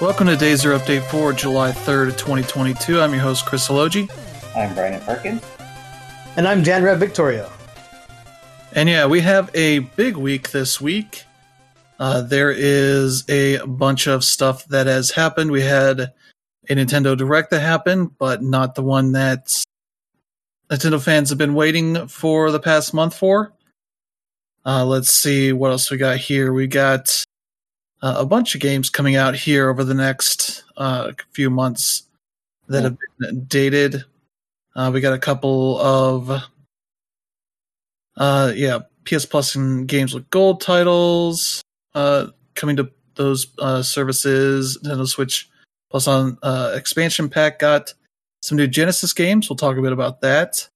Welcome to Dazer Update for July 3rd, 2022. I'm your host, Chris Elogi. I'm Brandon Perkins. And I'm Jan Red Victoria. And yeah, we have a big week this week. Uh, there is a bunch of stuff that has happened. We had a Nintendo Direct that happened, but not the one that Nintendo fans have been waiting for the past month for. Uh, let's see what else we got here. We got uh, a bunch of games coming out here over the next uh, few months that have been dated. Uh, we got a couple of, uh, yeah, PS Plus and games with gold titles uh, coming to those uh, services. Nintendo Switch Plus on uh, expansion pack got some new Genesis games. We'll talk a bit about that.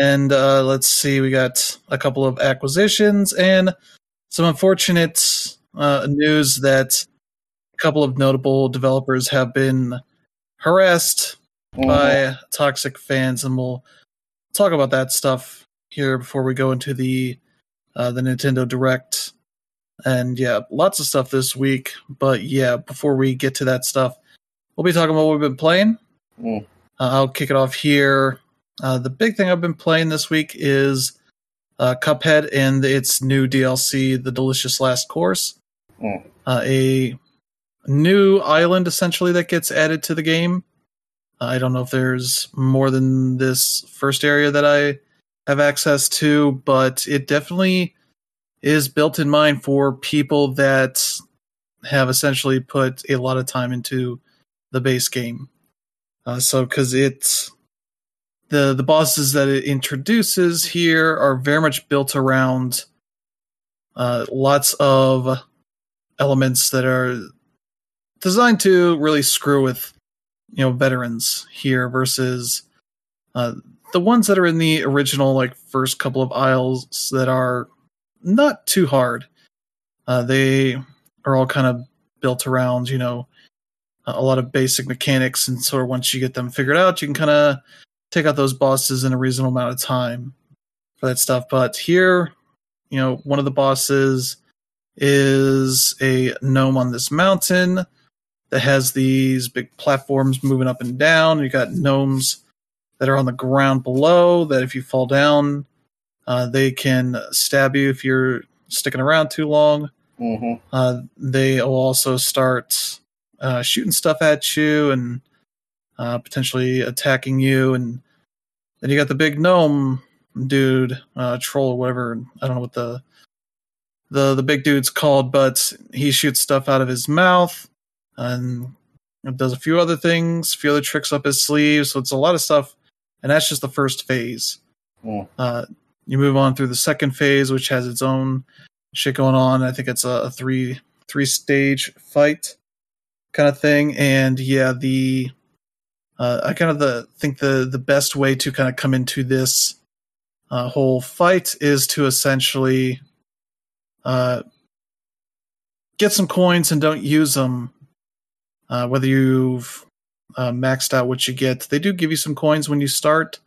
And uh, let's see, we got a couple of acquisitions and some unfortunate uh, news that a couple of notable developers have been harassed Mhm. by toxic fans, and we'll talk about that stuff here before we go into the uh, the Nintendo Direct. And yeah, lots of stuff this week. But yeah, before we get to that stuff, we'll be talking about what we've been playing. Mm. Uh, I'll kick it off here. Uh, the big thing I've been playing this week is uh, Cuphead and its new DLC, The Delicious Last Course. Mm. Uh, a new island essentially that gets added to the game. I don't know if there's more than this first area that I have access to, but it definitely is built in mind for people that have essentially put a lot of time into the base game. Uh, so, because it's the the bosses that it introduces here are very much built around uh, lots of elements that are designed to really screw with you know veterans here versus uh, the ones that are in the original like first couple of isles that are not too hard. Uh, they are all kind of built around you know a lot of basic mechanics, and sort of once you get them figured out, you can kind of take out those bosses in a reasonable amount of time for that stuff. But here, you know, one of the bosses is a gnome on this mountain that has these big platforms moving up and down. You got gnomes that are on the ground below that if you fall down, uh, they can stab you if you're sticking around too long. hmm Uh, they will also start uh, shooting stuff at you and uh, potentially attacking you. And then you got the big gnome dude, uh, troll or whatever. I don't know what the the the big dude's called, but he shoots stuff out of his mouth and does a few other things, a few other tricks up his sleeve. So it's a lot of stuff, and that's just the first phase. Mm. Uh, you move on through the second phase, which has its own shit going on. I think it's a, a three three stage fight kind of thing, and yeah, the uh, I kind of the think the the best way to kind of come into this uh, whole fight is to essentially uh, get some coins and don't use them. Uh, whether you've uh, maxed out what you get, they do give you some coins when you start,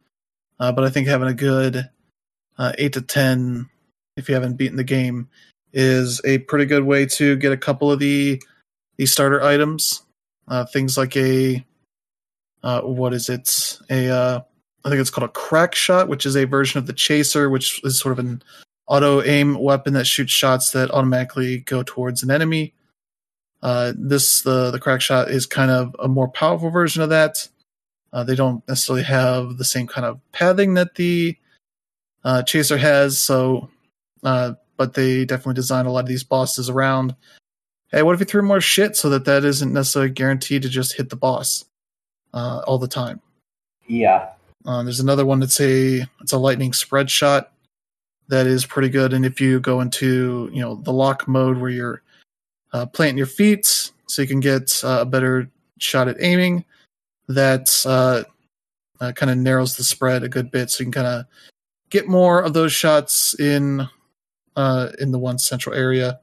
uh, but I think having a good uh, eight to ten, if you haven't beaten the game, is a pretty good way to get a couple of the the starter items. Uh, things like a uh, what is it? A I think it's called a crack shot, which is a version of the chaser, which is sort of an auto aim weapon that shoots shots that automatically go towards an enemy. Uh, this the the crack shot is kind of a more powerful version of that. Uh, they don't necessarily have the same kind of pathing that the uh, chaser has, so uh, but they definitely design a lot of these bosses around. Hey, what if you threw more shit so that that isn't necessarily guaranteed to just hit the boss uh, all the time? Yeah. Uh, there's another one that's a it's a lightning spread shot that is pretty good. And if you go into you know the lock mode where you're uh, planting your feet so you can get uh, a better shot at aiming, that uh, uh, kind of narrows the spread a good bit, so you can kind of get more of those shots in uh, in the one central area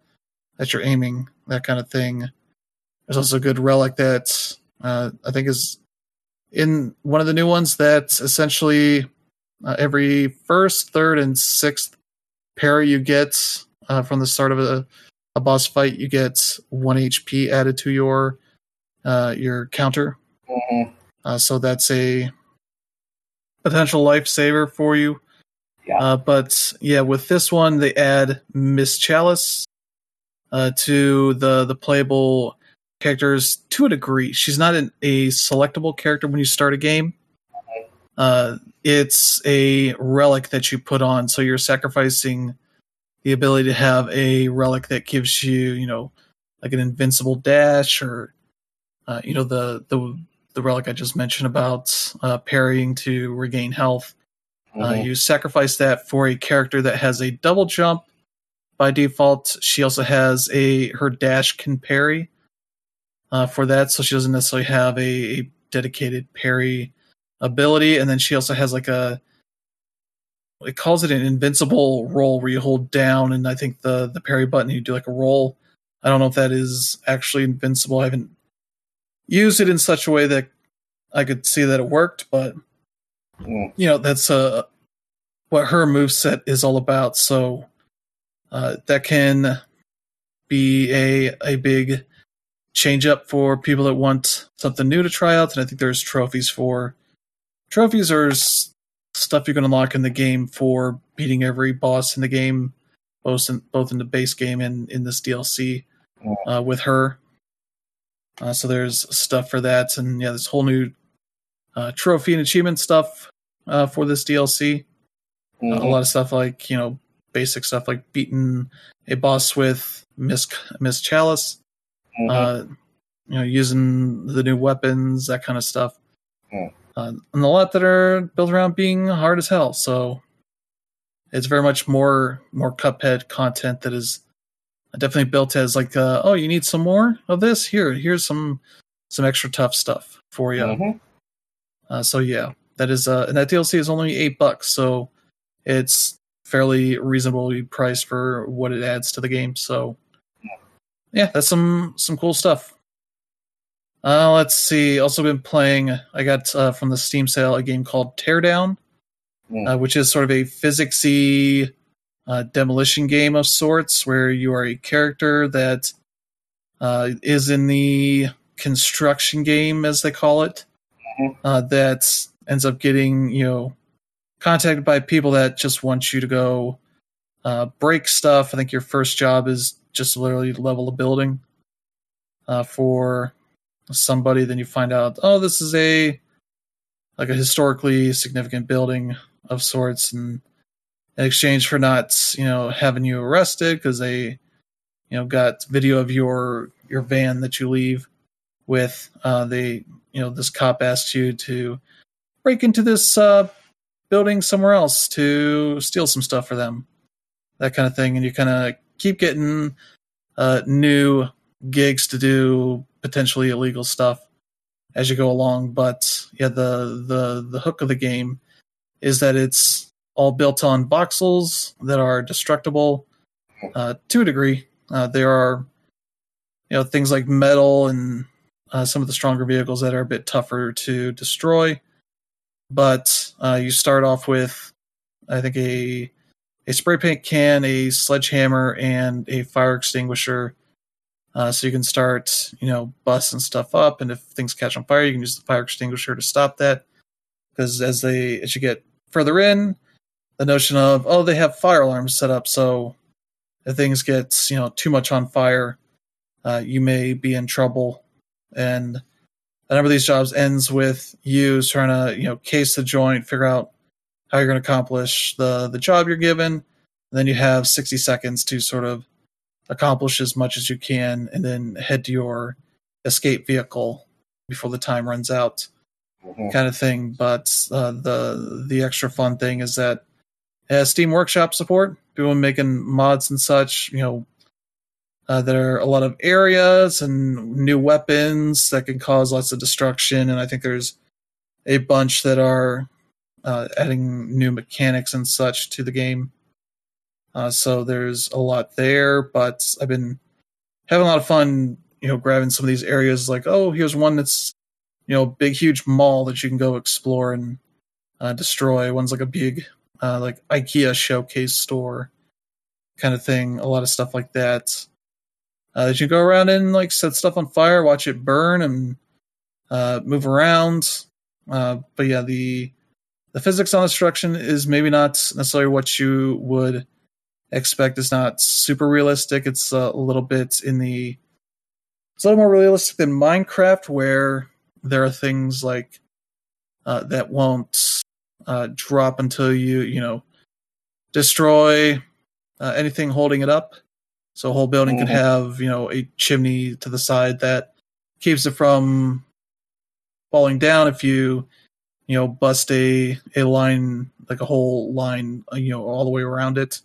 that you're aiming. That kind of thing. There's also a good relic that uh, I think is in one of the new ones that essentially uh, every first, third, and sixth pair you get uh, from the start of a a boss fight, you get one HP added to your uh, your counter. Mhm. Uh, so that's a potential lifesaver for you. Yeah. Uh, but yeah, with this one, they add Miss Chalice uh, to the the playable characters to a degree. She's not an, a selectable character when you start a game. Uh, it's a relic that you put on, so you're sacrificing the ability to have a relic that gives you, you know, like an invincible dash or, uh, you know, the the the relic I just mentioned about uh, parrying to regain health. Uh, Mhm. you sacrifice that for a character that has a double jump by default. She also has a her dash can parry uh, for that, so she doesn't necessarily have a, a dedicated parry ability. And then she also has like a it calls it an invincible roll where you hold down and I think the the parry button you do like a roll. I don't know if that is actually invincible. I haven't used it in such a way that I could see that it worked, but Mm. you know that's uh what her move set is all about so uh that can be a a big change up for people that want something new to try out and i think there's trophies for trophies are stuff you can unlock in the game for beating every boss in the game both in both in the base game and in this dlc uh, with her uh, so there's stuff for that and yeah this whole new uh, trophy and achievement stuff uh, for this DLC. Uh, a Mhm. lot of stuff like you know basic stuff like beating a boss with Miss Miss Chalice, Mhm. uh, you know using the new weapons, that kind of stuff, Hmm. Uh, and a lot that are built around being hard as hell. So it's very much more more Cuphead content that is definitely built as like uh, oh you need some more of this here here's some some extra tough stuff for you. Mhm. Uh, so yeah, that is uh, and that DLC is only eight bucks, so it's fairly reasonably priced for what it adds to the game. So yeah, that's some some cool stuff. Uh, let's see. Also been playing. I got uh, from the Steam sale a game called Teardown, Mm. uh, which is sort of a physicsy uh, demolition game of sorts, where you are a character that uh, is in the construction game, as they call it uh, that ends up getting you know contacted by people that just want you to go uh, break stuff. I think your first job is just literally level a building uh, for somebody. Then you find out, oh, this is a like a historically significant building of sorts, and in exchange for not you know having you arrested because they you know got video of your your van that you leave with, uh, they you know this cop asks you to break into this uh, building somewhere else to steal some stuff for them that kind of thing and you kind of keep getting uh, new gigs to do potentially illegal stuff as you go along but yeah the the the hook of the game is that it's all built on voxels that are destructible uh, to a degree uh, there are you know things like metal and uh, some of the stronger vehicles that are a bit tougher to destroy. But uh, you start off with, I think, a a spray paint can, a sledgehammer, and a fire extinguisher. Uh, so you can start, you know, busting stuff up, and if things catch on fire, you can use the fire extinguisher to stop that. Because as they as you get further in, the notion of oh they have fire alarms set up, so if things get you know too much on fire, uh, you may be in trouble and a number of these jobs ends with you trying to you know case the joint figure out how you're going to accomplish the the job you're given and then you have 60 seconds to sort of accomplish as much as you can and then head to your escape vehicle before the time runs out Mhm. kind of thing but uh, the the extra fun thing is that it has steam workshop support people making mods and such you know uh, there are a lot of areas and new weapons that can cause lots of destruction, and I think there's a bunch that are uh, adding new mechanics and such to the game. Uh, so there's a lot there, but I've been having a lot of fun, you know, grabbing some of these areas. Like, oh, here's one that's, you know, big, huge mall that you can go explore and uh, destroy. One's like a big, uh, like IKEA showcase store kind of thing. A lot of stuff like that Uh, that you go around and like set stuff on fire, watch it burn, and uh, move around. Uh, but yeah, the the physics on destruction is maybe not necessarily what you would expect. It's not super realistic. It's a little bit in the it's a little more realistic than Minecraft, where there are things like uh, that won't uh, drop until you you know destroy uh, anything holding it up. So a whole building could Mhm. have you know a chimney to the side that keeps it from falling down if you you know bust a a line like a whole line you know all the way around it.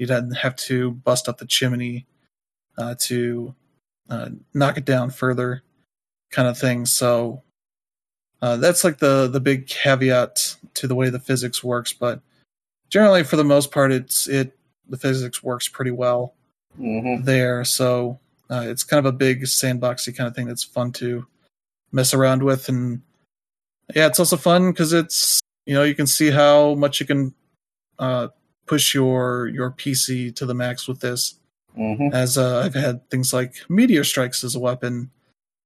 You'd then have to bust up the chimney uh, to uh, knock it down further, kind of thing. So uh, that's like the the big caveat to the way the physics works. But generally, for the most part, it's it the physics works pretty well Mm-hmm. there. So uh, it's kind of a big sandboxy kind of thing that's fun to mess around with, and yeah, it's also fun because it's you know you can see how much you can uh, push your your PC to the max with this. Mm-hmm. As uh, I've had things like meteor strikes as a weapon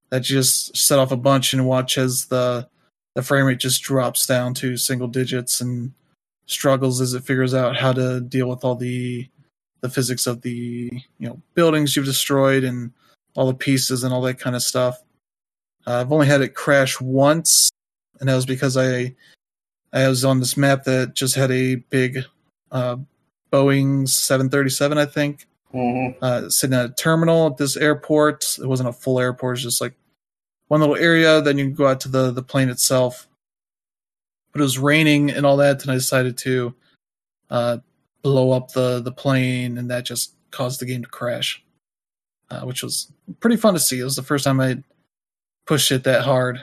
that just set off a bunch and watch as the the frame rate just drops down to single digits and struggles as it figures out how to deal with all the the physics of the you know buildings you've destroyed and all the pieces and all that kind of stuff. Uh, I've only had it crash once, and that was because I I was on this map that just had a big uh, Boeing 737, I think, Mm-hmm. uh, sitting at a terminal at this airport. It wasn't a full airport; it was just like one little area. Then you can go out to the the plane itself. But it was raining and all that, and I decided to uh, blow up the the plane, and that just caused the game to crash, uh, which was pretty fun to see. It was the first time I pushed it that hard.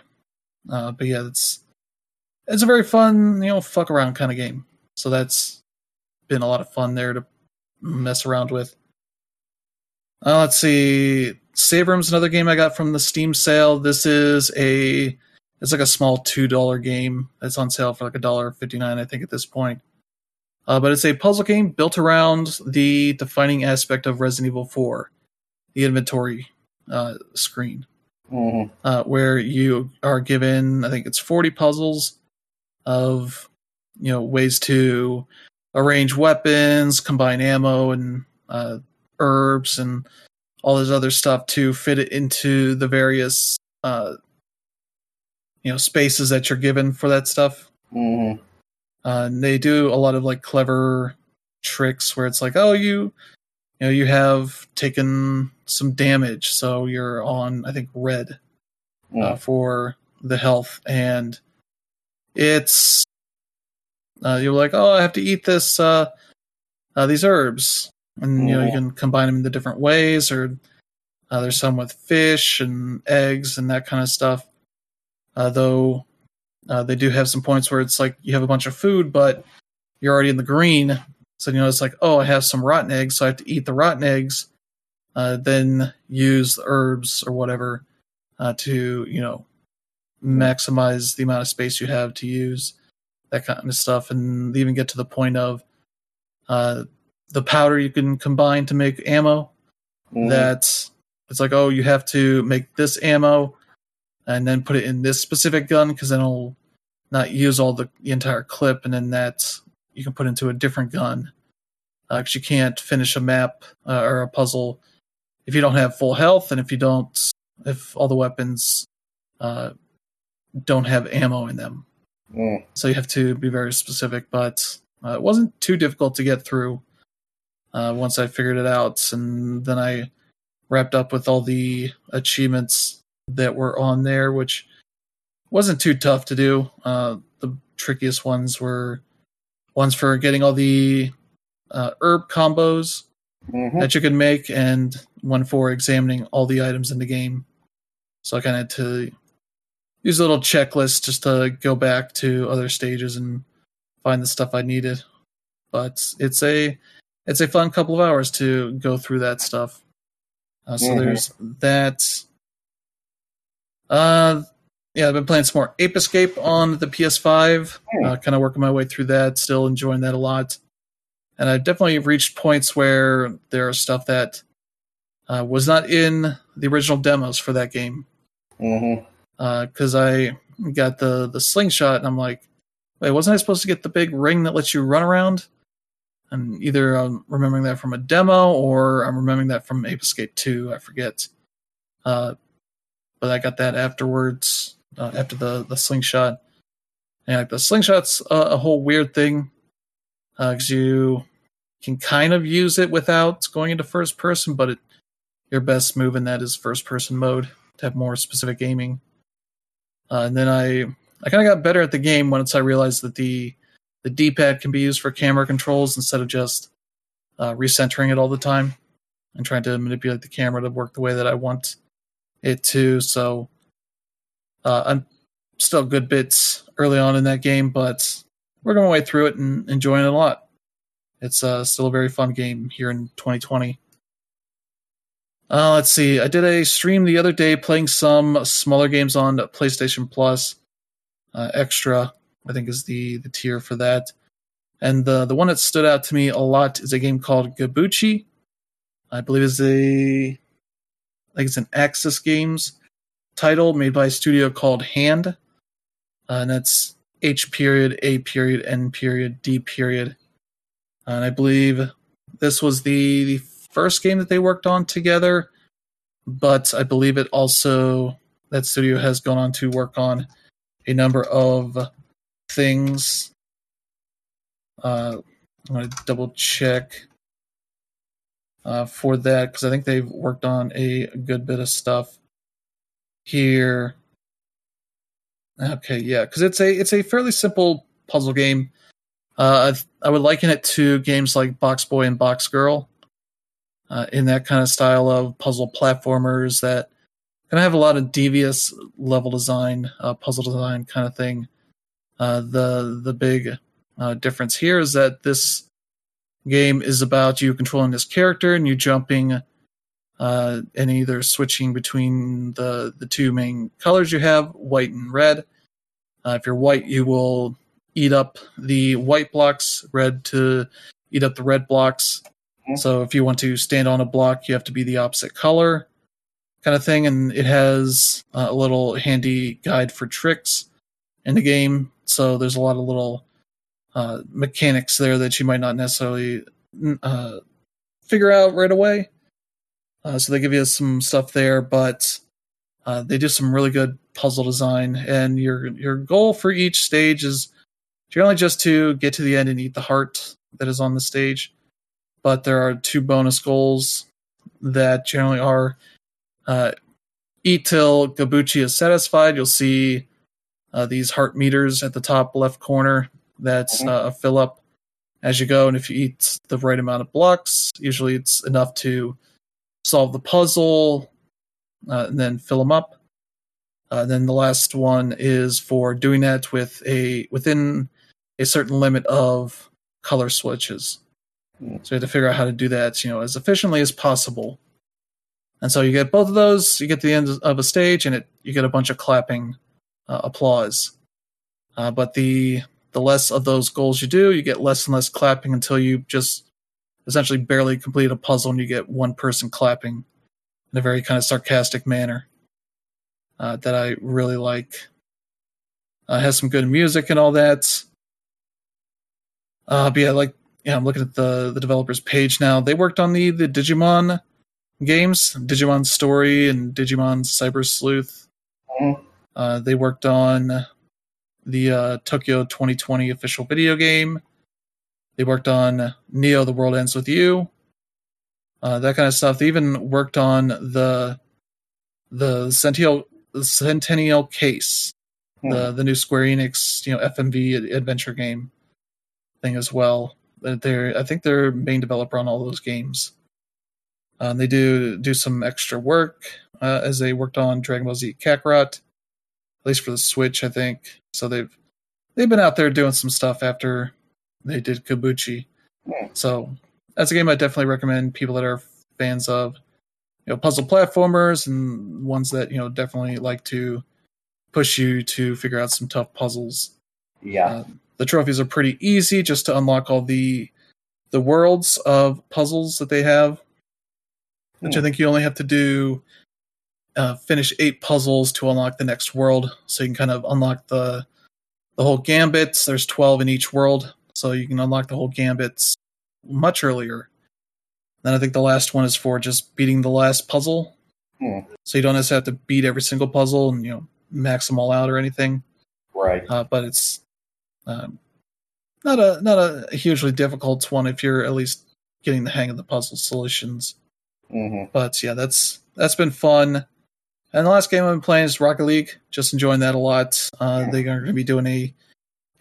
Uh, but yeah, it's it's a very fun, you know, fuck around kind of game. So that's been a lot of fun there to mess around with. Uh, let's see. Save Room's another game I got from the Steam sale. This is a it's like a small two dollar game. It's on sale for like a dollar fifty nine, I think, at this point. Uh, but it's a puzzle game built around the defining aspect of Resident Evil Four, the inventory uh, screen Mm-hmm. uh, where you are given, I think it's 40 puzzles of, you know, ways to arrange weapons, combine ammo and uh, herbs and all this other stuff to fit it into the various, uh, you know, spaces that you're given for that stuff. Mm-hmm. Uh, and they do a lot of like clever tricks where it's like, oh, you, you know, you have taken some damage, so you're on, I think, red uh, for the health, and it's uh, you're like, oh, I have to eat this uh, uh, these herbs, and you know you can combine them into different ways, or uh, there's some with fish and eggs and that kind of stuff. Uh, though uh, they do have some points where it's like you have a bunch of food, but you're already in the green, so you know it's like, oh, I have some rotten eggs, so I have to eat the rotten eggs, uh, then use the herbs or whatever uh, to you know maximize the amount of space you have to use that kind of stuff, and even get to the point of uh, the powder you can combine to make ammo. Mm-hmm. That it's like, oh, you have to make this ammo and then put it in this specific gun because then it'll not use all the, the entire clip, and then that you can put into a different gun because you can't finish a map uh, or a puzzle if you don't have full health and if you don't if all the weapons uh, don't have ammo in them Mm. so you have to be very specific but uh, it wasn't too difficult to get through uh, once i figured it out and then i wrapped up with all the achievements that were on there which wasn't too tough to do uh, the trickiest ones were ones for getting all the uh, herb combos Mm-hmm. that you can make and one for examining all the items in the game. So I kind of had to use a little checklist just to go back to other stages and find the stuff I needed. But it's a it's a fun couple of hours to go through that stuff. Uh, so Mhm. there's that. Uh, yeah, I've been playing some more Ape Escape on the PS5. Hmm. Uh, kind of working my way through that. Still enjoying that a lot and I've definitely reached points where there are stuff that uh, was not in the original demos for that game Mm-hmm. Because I got the the slingshot and I'm like, wait, wasn't I supposed to get the big ring that lets you run around? And either I'm remembering that from a demo or I'm remembering that from Ape Escape 2. I forget. Uh, but I got that afterwards, uh, after the the slingshot. And like the slingshot's a, a whole weird thing because you can kind of use it without going into first person, but it, your best move in that is first person mode to have more specific aiming. Uh, and then I I kind of got better at the game once I realized that the the D pad can be used for camera controls instead of just uh, recentering it all the time and trying to manipulate the camera to work the way that I want it to. So uh, I'm still good bits early on in that game, but working my way through it and enjoying it a lot. It's uh, still a very fun game here in 2020. Uh, let's see. I did a stream the other day playing some smaller games on PlayStation Plus. Uh, Extra, I think, is the the tier for that. And the the one that stood out to me a lot is a game called Gabuchi. I believe is a I think it's an Aksys Games title made by a studio called Hand, uh, and that's H period A period N period D period. And I believe this was the, the first game that they worked on together, but I believe it also that studio has gone on to work on a number of things. Uh, I'm going to double check uh, for that because I think they've worked on a good bit of stuff here. Okay, yeah, because it's a it's a fairly simple puzzle game. Uh, I, I would liken it to games like Box Boy and Box Girl, uh, in that kind of style of puzzle platformers that kind of have a lot of devious level design, uh, puzzle design kind of thing. Uh, the the big uh, difference here is that this game is about you controlling this character and you jumping uh, and either switching between the the two main colors you have, white and red. Uh, if you're white, you will eat up the white blocks, red to eat up the red blocks. Mhm. So if you want to stand on a block, you have to be the opposite color, kind of thing. And it has uh, a little handy guide for tricks in the game. So there's a lot of little uh, mechanics there that you might not necessarily uh, figure out right away. Uh, so they give you some stuff there, but uh, they do some really good puzzle design. And your your goal for each stage is generally just to get to the end and eat the heart that is on the stage. But there are two bonus goals that generally are uh, eat till Gabuchi is satisfied. You'll see uh, these heart meters at the top left corner. That's Mhm. uh, a fill up as you go. And if you eat the right amount of blocks, usually it's enough to solve the puzzle uh, and then fill them up. Uh, then the last one is for doing that with a within a certain limit of color switches. So you have to figure out how to do that, you know, as efficiently as possible. And so you get both of those. You get the end of a stage, and it you get a bunch of clapping uh, applause. Uh, but the the less of those goals you do, you get less and less clapping until you just essentially barely complete a puzzle, and you get one person clapping in a very kind of sarcastic manner uh, that I really like. Uh, has some good music and all that. Uh, but yeah, like yeah, I'm looking at the the developers page now. They worked on the the Digimon games, Digimon Story and Digimon Cyber Sleuth. Mhm. Uh, they worked on the uh, Tokyo 2020 official video game. They worked on Neo: The World Ends with You. Uh, that kind of stuff. They even worked on the the Centennial the Centennial Case, the the new Square Enix you know FMV adventure game thing as well. They're- They're I think they're main developer on all those games. Um, they do do some extra work uh, as they worked on Dragon Ball Z Kakarot, at least for the Switch, I think. So they've they've been out there doing some stuff after they did Gabuchi. Hmm. So that's a game I definitely recommend people that are fans of you know puzzle platformers and ones that you know definitely like to push you to figure out some tough puzzles. Yeah. Uh, the trophies are pretty easy just to unlock all the the worlds of puzzles that they have. which Hmm. I think you only have to do uh, finish eight puzzles to unlock the next world. So you can kind of unlock the the whole gambits. There's twelve in each world, so you can unlock the whole gambits much earlier. Then I think the last one is for just beating the last puzzle. Hmm. So you don't necessarily have to beat every single puzzle and you know max them all out or anything. Right. Uh, but it's um, not a not a hugely difficult one if you're at least getting the hang of the puzzle solutions. hmm But yeah, that's that's been fun. And the last game I've been playing is Rocket League. Just enjoying that a lot. Uh, Yeah. They're going to be doing a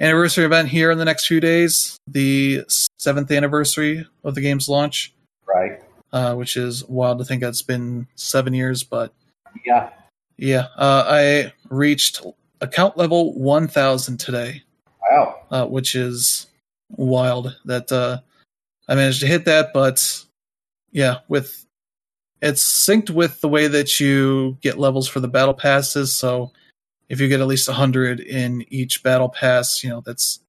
anniversary event here in the next few days, the seventh anniversary of the game's launch, Right. uh, which is wild to think that's been seven years. But Yeah. yeah, uh, I reached account level one thousand today. Wow. uh, which is wild that uh, I managed to hit that. But yeah, with it's synced with the way that you get levels for the battle passes. So if you get at least hundred in each battle pass, you know that's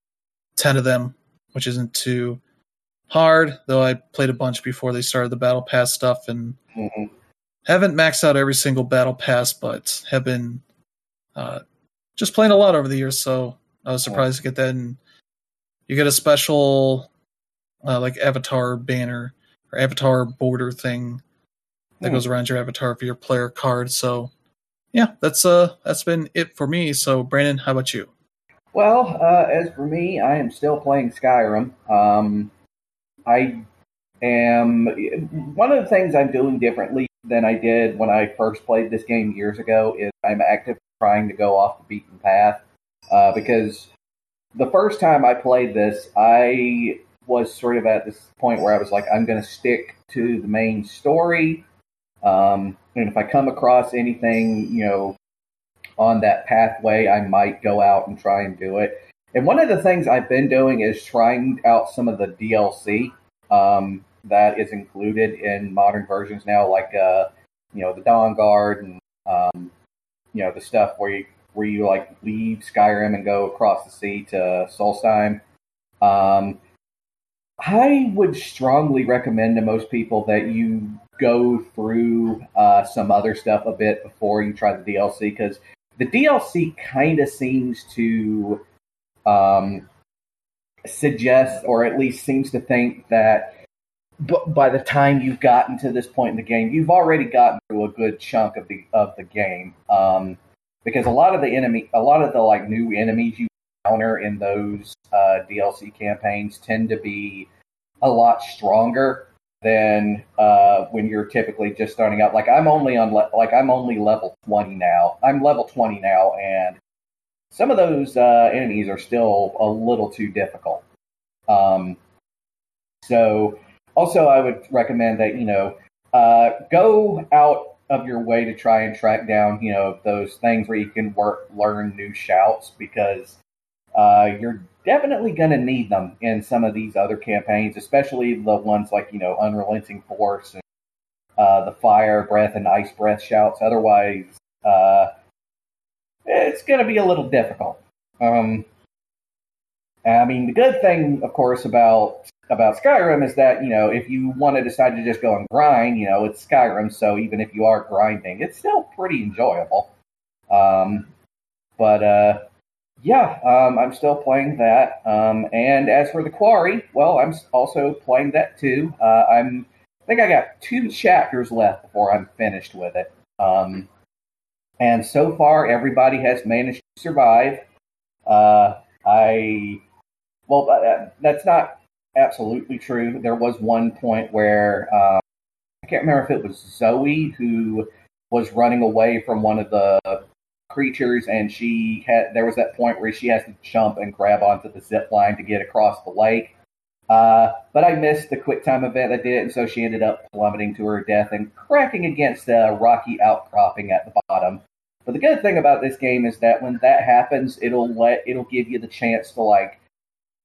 ten of them, which isn't too hard. Though I played a bunch before they started the battle pass stuff and hmm haven't maxed out every single battle pass, but have been uh, just playing a lot over the years. So I was surprised to get that. And you get a special uh, like avatar banner or avatar border thing that Hmm. goes around your avatar for your player card. So yeah, that's uh that's been it for me. So Brandon, how about you? Well, uh, as for me, I am still playing Skyrim. Um, I am one of the things I'm doing differently than I did when I first played this game years ago is I'm actively trying to go off the beaten path uh, because the first time I played this, I was sort of at this point where I was like, I'm going to stick to the main story. Um, and if I come across anything, you know, on that pathway, I might go out and try and do it. And one of the things I've been doing is trying out some of the DLC um, that is included in modern versions now, like uh, you know the Dawnguard and um, you know the stuff where you where you like leave Skyrim and go across the sea to Solstheim. Um, I would strongly recommend to most people that you go through uh, some other stuff a bit before you try the DLC because the DLC kind of seems to um, suggest, or at least seems to think that b- by the time you've gotten to this point in the game, you've already gotten through a good chunk of the of the game. Um, because a lot of the enemy, a lot of the like new enemies you encounter in those uh, DLC campaigns tend to be a lot stronger than uh, when you're typically just starting out. Like I'm only on le- like I'm only level twenty now. I'm level twenty now, and some of those uh, enemies are still a little too difficult. Um, so, also, I would recommend that you know uh, go out of your way to try and track down you know those things where you can work learn new shouts because uh, you're definitely going to need them in some of these other campaigns, especially the ones like you know unrelenting force and uh, the fire breath and ice breath shouts. Otherwise, uh, it's going to be a little difficult. Um, I mean, the good thing, of course, about about Skyrim is that you know if you want to decide to just go and grind, you know it's Skyrim, so even if you are grinding, it's still pretty enjoyable. Um, but uh, yeah, um, I'm still playing that. Um, and as for the Quarry, well, I'm also playing that too. Uh, I'm I think I got two chapters left before I'm finished with it. Um, and so far, everybody has managed to survive. Uh, I well, uh, that's not absolutely true. There was one point where uh, I can't remember if it was Zoe who was running away from one of the creatures, and she had there was that point where she has to jump and grab onto the zip line to get across the lake. Uh, but I missed the quick time event that did it, and so she ended up plummeting to her death and cracking against a rocky outcropping at the bottom. But the good thing about this game is that when that happens, it'll let it'll give you the chance to like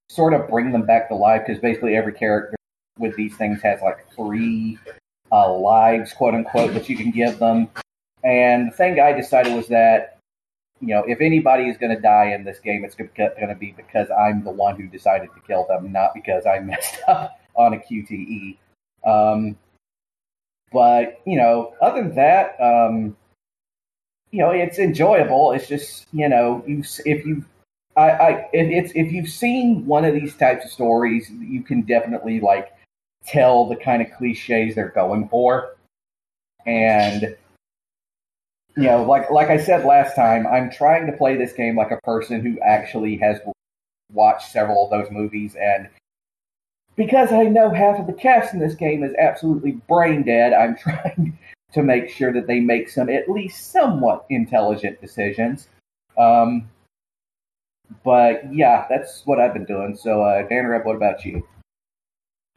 sort of bring them back to life because basically every character with these things has like three uh, lives, quote unquote, that you can give them. And the thing I decided was that you know if anybody is going to die in this game, it's going to be because I'm the one who decided to kill them, not because I messed up on a QTE. Um, But you know, other than that, um, you know, it's enjoyable. It's just you know, you if you, I, I, it, it's if you've seen one of these types of stories, you can definitely like tell the kind of cliches they're going for, and you know, like like I said last time, I'm trying to play this game like a person who actually has watched several of those movies, and because I know half of the cast in this game is absolutely brain dead, I'm trying to make sure that they make some at least somewhat intelligent decisions. Um, but yeah, that's what I've been doing. So, uh, Dan Reb, what about you?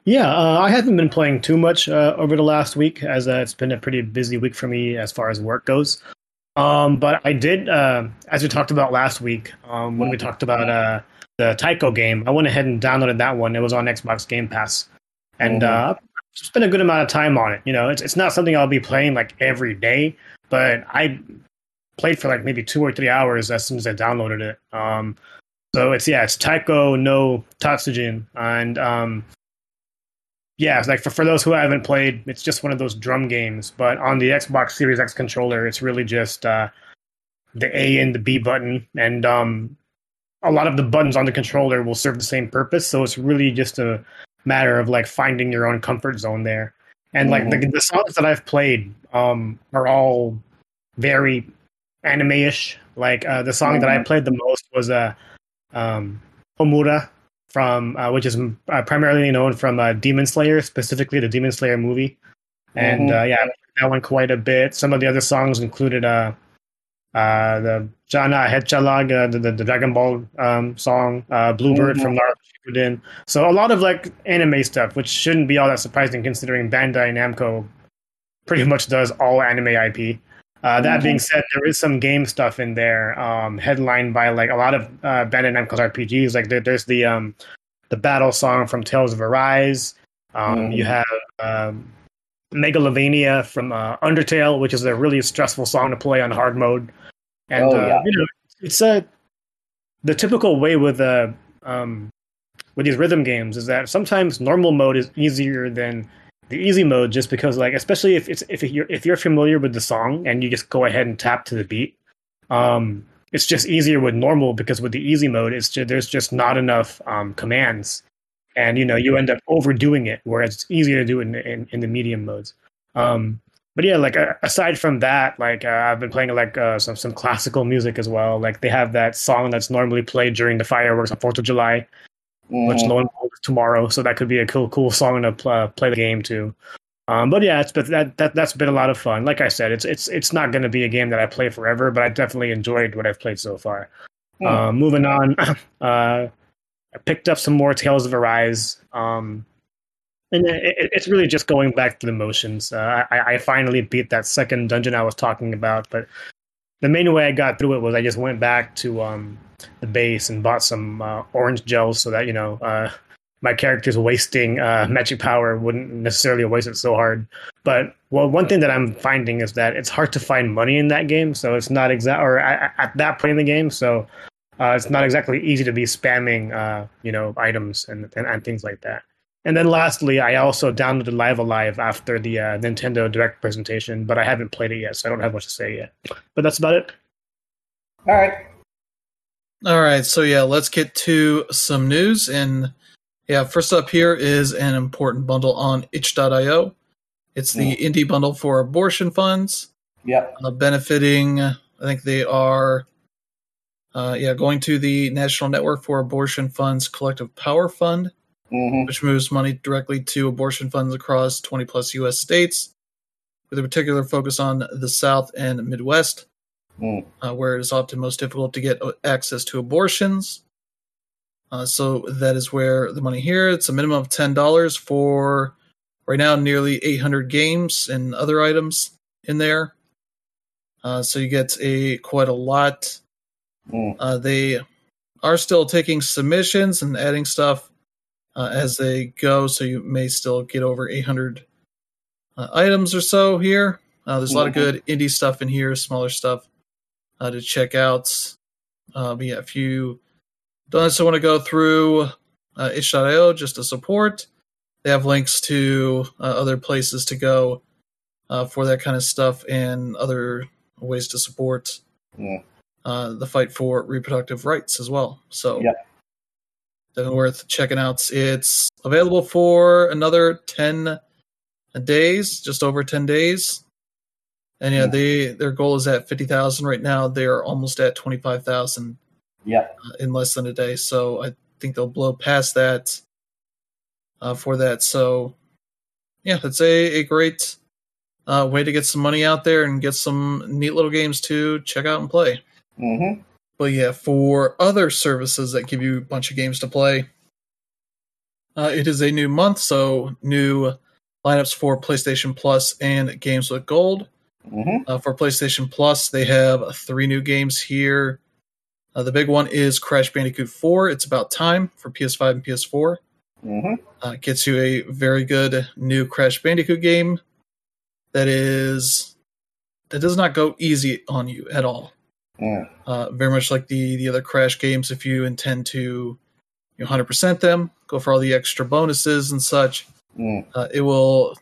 Yeah, uh, I haven't been playing too much uh, over the last week, as uh, it's been a pretty busy week for me as far as work goes. Um, but I did, uh, as we talked about last week, um, when we talked about uh, the Taiko game, I went ahead and downloaded that one. It was on Xbox Game Pass, and mm-hmm. uh, spent a good amount of time on it. You know, it's it's not something I'll be playing like every day, but I played for like maybe two or three hours as soon as I downloaded it. Um, so it's yeah, it's Taiko no Tatsujin, and um, yeah, like for, for those who haven't played, it's just one of those drum games. But on the Xbox Series X controller, it's really just uh, the A and the B button, and um, a lot of the buttons on the controller will serve the same purpose. So it's really just a matter of like finding your own comfort zone there. And like mm-hmm. the, the, songs that I've played um, are all very anime-ish. Like uh, the song that I mm-hmm. played the most was uh, um, Homura from uh, which is uh, primarily known from uh, Demon Slayer, specifically the Demon Slayer movie. And mm-hmm. Uh, yeah, that one quite a bit. Some of the other songs included uh, uh, the Cha-La Head-Cha-La, uh, the, the, the, Dragon Ball um, song, uh, Bluebird mm-hmm. from Naruto Shippuden. So a lot of like anime stuff, which shouldn't be all that surprising considering Bandai Namco pretty much does all anime IP. Uh, that being said, there is some game stuff in there, um, headlined by like a lot of uh, Bandai Namco's RPGs. Like there, there's the um, the battle song from Tales of Arise. Um, mm-hmm. You have um, Megalovania from uh, Undertale, which is a really stressful song to play on hard mode. And oh, uh, yeah. you know, it's a the typical way with uh, um, with these rhythm games is that sometimes normal mode is easier than the easy mode just because like especially if it's if you're if you're familiar with the song and you just go ahead and tap to the beat um it's just easier with normal because with the easy mode it's just, there's just not enough um, commands. And you know you end up overdoing it whereas it's easier to do in, in, in the medium modes. Um but yeah like uh, aside from that like uh, i've been playing like uh, some some classical music as well. Like they have that song that's normally played during the fireworks on fourth of july mm. which no one knows tomorrow. So that could be a cool, cool song to pl- uh, play the game to. Um, but yeah, it's been, that that that's been a lot of fun. Like I said, it's it's it's not going to be a game that I play forever, but I definitely enjoyed what I've played so far. Mm. moving on, uh, I picked up some more Tales of Arise. Um, and it, it's really just going back to the motions. Uh, I, I finally beat that second dungeon I was talking about, but the main way I got through it was I just went back to um, the base and bought some uh, orange gels so that you know uh, my character's wasting uh, magic power wouldn't necessarily waste it so hard. But well, one thing that I'm finding is that it's hard to find money in that game, so it's not exact or at, at, that point in the game, so uh, it's not exactly easy to be spamming, uh, you know, items and, and, and things like that. And then lastly, I also downloaded Live A Live after the uh, Nintendo Direct presentation, but I haven't played it yet, so I don't have much to say yet. But that's about it. All right. All right. So yeah, let's get to some news and yeah, first up here is an important bundle on itch.io. It's the mm. indie bundle for abortion funds. Yep. Uh, benefiting, I think they are, uh, yeah, going to the National Network for Abortion Funds Collective Power Fund, mm-hmm. which moves money directly to abortion funds across 20 plus U.S. states, with a particular focus on the South and Midwest, mm. uh, where it is often most difficult to get access to abortions. Uh, so that is where the money here. It's a minimum of ten dollars for right now nearly 800 games and other items in there. Uh, so you get a quite a lot. Mm. Uh, they are still taking submissions and adding stuff uh, as they go, so you may still get over 800 uh, items or so here. Uh, there's a lot of mm-hmm. good indie stuff in here, smaller stuff to check out. but yeah, if you don't also want to go through uh, itch.io just to support. They have links to uh, other places to go uh, for that kind of stuff and other ways to support Yeah. uh, the fight for reproductive rights as well. So, Yeah. definitely worth checking out. It's available for another 10 days, just over 10 days. And yeah, Yeah. they their goal is at 50,000 right now. They are almost at 25,000 Yep. uh, in less than a day. So I think they'll blow past that uh, for that. So yeah, that's a, a great uh, way to get some money out there and get some neat little games to check out and play. Mm-hmm. But yeah, for other services that give you a bunch of games to play, uh, it is a new month, so new lineups for PlayStation Plus and Games with Gold. Mm-hmm. Uh, for PlayStation Plus, they have three new games here. Uh, the big one is Crash Bandicoot 4. It's about time for PS5 and PS4. Mm-hmm. Uh, gets you a very good new Crash Bandicoot game that is that does not go easy on you at all. Yeah. Uh, very much like the the other Crash games, if you intend to you know, 100% them, go for all the extra bonuses and such, Mm. uh, it will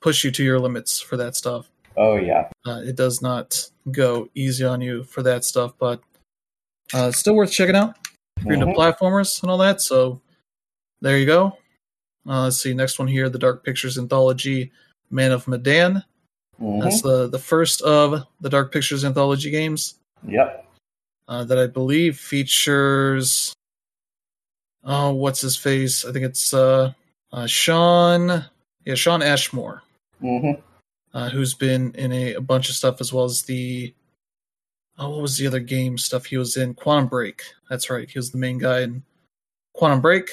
push you to your limits for that stuff. Oh yeah. Uh, it does not go easy on you for that stuff, but uh, still worth checking out if you're into Mhm. platformers and all that. So there you go. Uh, let's see, next one here, the Dark Pictures anthology, Man of Medan. Mhm. That's the the first of the Dark Pictures anthology games Yep. uh, that I believe features. Oh, what's his face? I think it's uh, uh, Shawn. Yeah, Shawn Ashmore, Mm-hmm. Uh, who's been in a, a bunch of stuff as well as the. Oh, what was the other game stuff he was in? Quantum Break. That's right. He was the main guy in Quantum Break.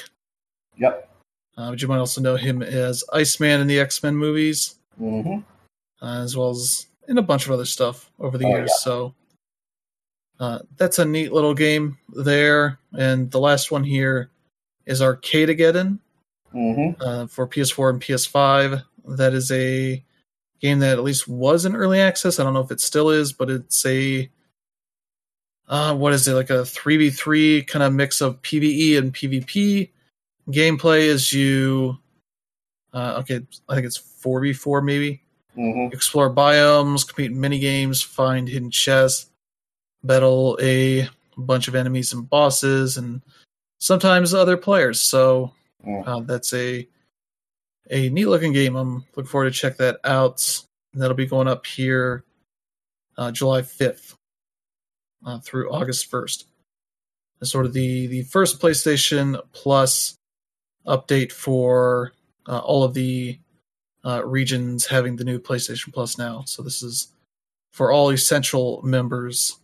Yep. Uh, but you might also know him as Iceman in the X Men movies. Mm-hmm. uh, as well as in a bunch of other stuff over the Oh, years. yeah. So uh, that's a neat little game there. And the last one here is Arcadegeddon Mm-hmm. uh, for PS4 and PS5. That is a game that at least was in early access. I don't know if it still is, but it's a uh, what is it like a 3v3 kind of mix of PvE and PvP gameplay as you uh, okay i think it's 4v4 maybe Mm-hmm. explore biomes, compete in mini games, find hidden chests, battle a bunch of enemies and bosses, and sometimes other players. So uh, that's a a neat looking game. I'm looking forward to check that out. And that'll be going up here uh, July 5th uh, through August 1st. It's sort of the the first PlayStation Plus update for uh, all of the uh, regions having the new PlayStation Plus now. So this is for all essential members,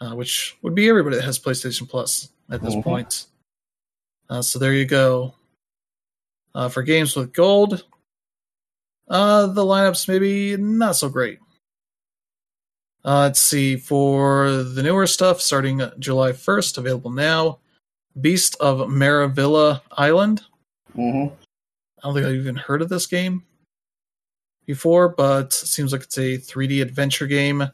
uh, which would be everybody that has PlayStation Plus at this Mhm. point. Uh, so there you go. Uh, for games with gold, uh, the lineups maybe not so great. Uh, let's see for the newer stuff starting July 1st, available now. Beast of Maravilla Island. Mm-hmm. I don't think I've even heard of this game before, but seems like it's a 3D adventure game.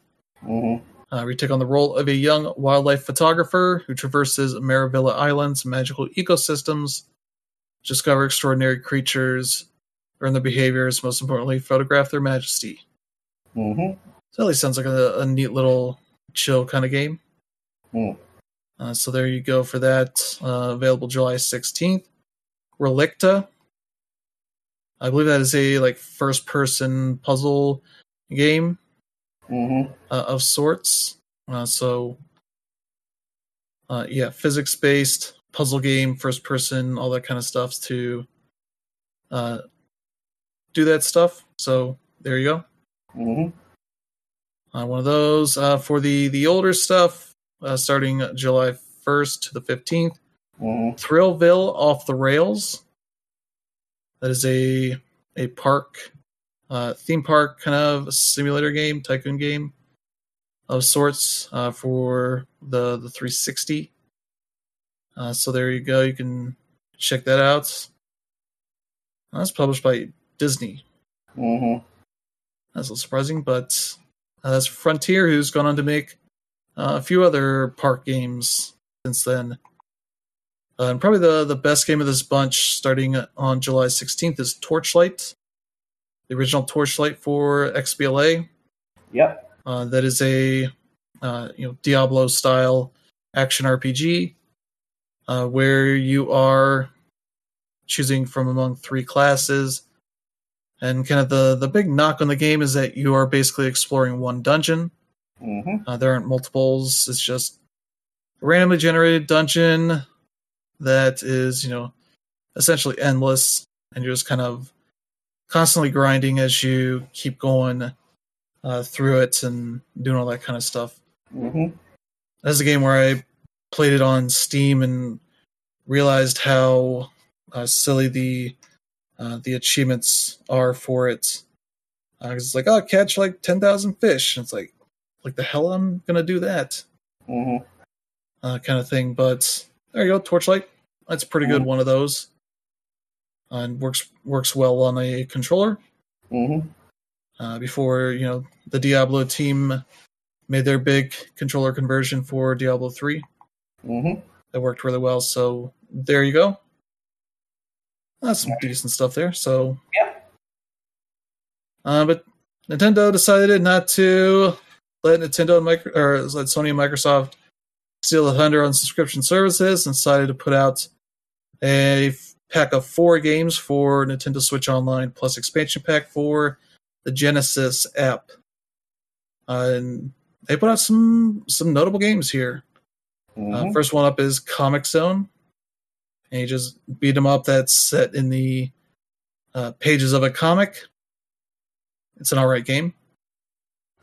Mm-hmm. Uh, you take on the role of a young wildlife photographer who traverses Maravilla Island's magical ecosystems, discover extraordinary creatures, learn their behaviors, most importantly, photograph their majesty. Mm-hmm. So at least sounds like a, a neat little chill kind of game. Mm. Uh, so there you go for that. Uh, available July 16th. Relicta. I believe that is a like first person puzzle game Mm-hmm. uh, of sorts. Uh, so, uh, yeah, physics based puzzle game, first person, all that kind of stuff to uh, do that stuff. So there you go. Mm-hmm. Uh, one of those uh, for the the older stuff, uh, starting July first to the fifteenth. Mm-hmm. Thrillville off the rails. That is a a park, uh, theme park kind of simulator game, tycoon game of sorts uh, for the the 360. Uh, so there you go. You can check that out. That's published by Disney. Mm-hmm. That's a little surprising, but uh, that's Frontier, who's gone on to make uh, a few other park games since then. Uh, and probably the, the best game of this bunch, starting on July 16th, is Torchlight. the original Torchlight for XBLA. Yep. Uh, that is a uh, you know Diablo style action RPG uh, where you are choosing from among three classes. And kind of the, the big knock on the game is that you are basically exploring one dungeon. hmm Uh, there aren't multiples. It's just a randomly generated dungeon that is, you know, essentially endless, and you're just kind of constantly grinding as you keep going uh, through it and doing all that kind of stuff. hmm That's a game where I played it on Steam and realized how uh, silly the uh, the achievements are for it. Uh, it's like, oh, catch like ten thousand fish. And it's like, like the hell I'm gonna do that hmm uh, kind of thing. But there you go, Torchlight. That's a pretty good Mhm. one of those, uh, and works works well on a controller. hmm Uh, before you know, the Diablo team made their big controller conversion for Diablo three. Hmm that worked really well. So there you go. That's some decent stuff there. So Yeah. Uh, but Nintendo decided not to let Nintendo and micro, or let Sony and Microsoft steal the thunder on subscription services and decided to put out a f- pack of four games for Nintendo Switch Online plus expansion pack for the Genesis app. Uh, and they put out some some notable games here. Hmm Uh, first one up is Comix Zone. And you just beat them up that's set in the uh, pages of a comic. It's an alright game.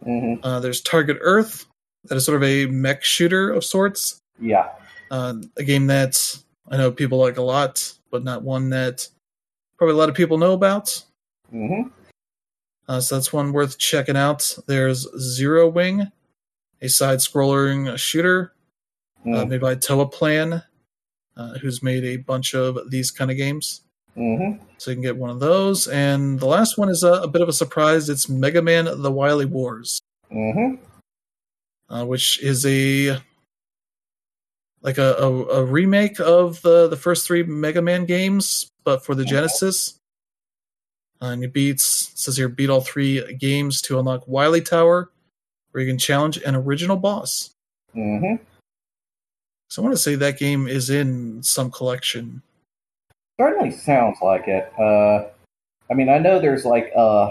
hmm Uh, there's Target Earth, that is sort of a mech shooter of sorts. Yeah. Uh, a game that I know people like a lot, but not one that probably a lot of people know about. hmm Uh, so that's one worth checking out. There's Zero Wing, a side scrolling shooter uh, made by Toaplan, uh, who's made a bunch of these kind of games. hmm So you can get one of those. And the last one is a, a bit of a surprise. It's Mega Man The Wily Wars, hmm uh, which is a like a, a, a remake of the, the first three Mega Man games, but for the Genesis. Uh, and you beat, says here, beat all three games to unlock Wily Tower, where you can challenge an original boss. hmm So I want to say that game is in some collection. Certainly sounds like it. Uh, I mean, I know there's like, uh,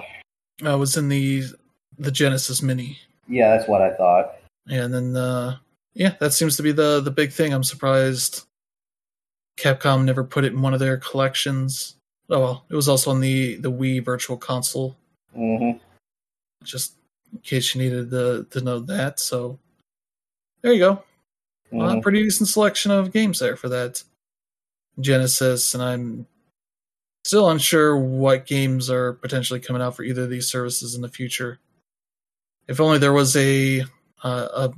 Uh, it was in the the Genesis Mini. yeah, that's what I thought. And then, uh, yeah, that seems to be the the big thing. I'm surprised Capcom never put it in one of their collections. Oh well, it was also on the the Wii Virtual Console, hmm just in case you needed to to know that. So there you go, uh, hmm pretty decent selection of games there for that Genesis. And I'm still unsure what games are potentially coming out for either of these services in the future. If only there was a uh, a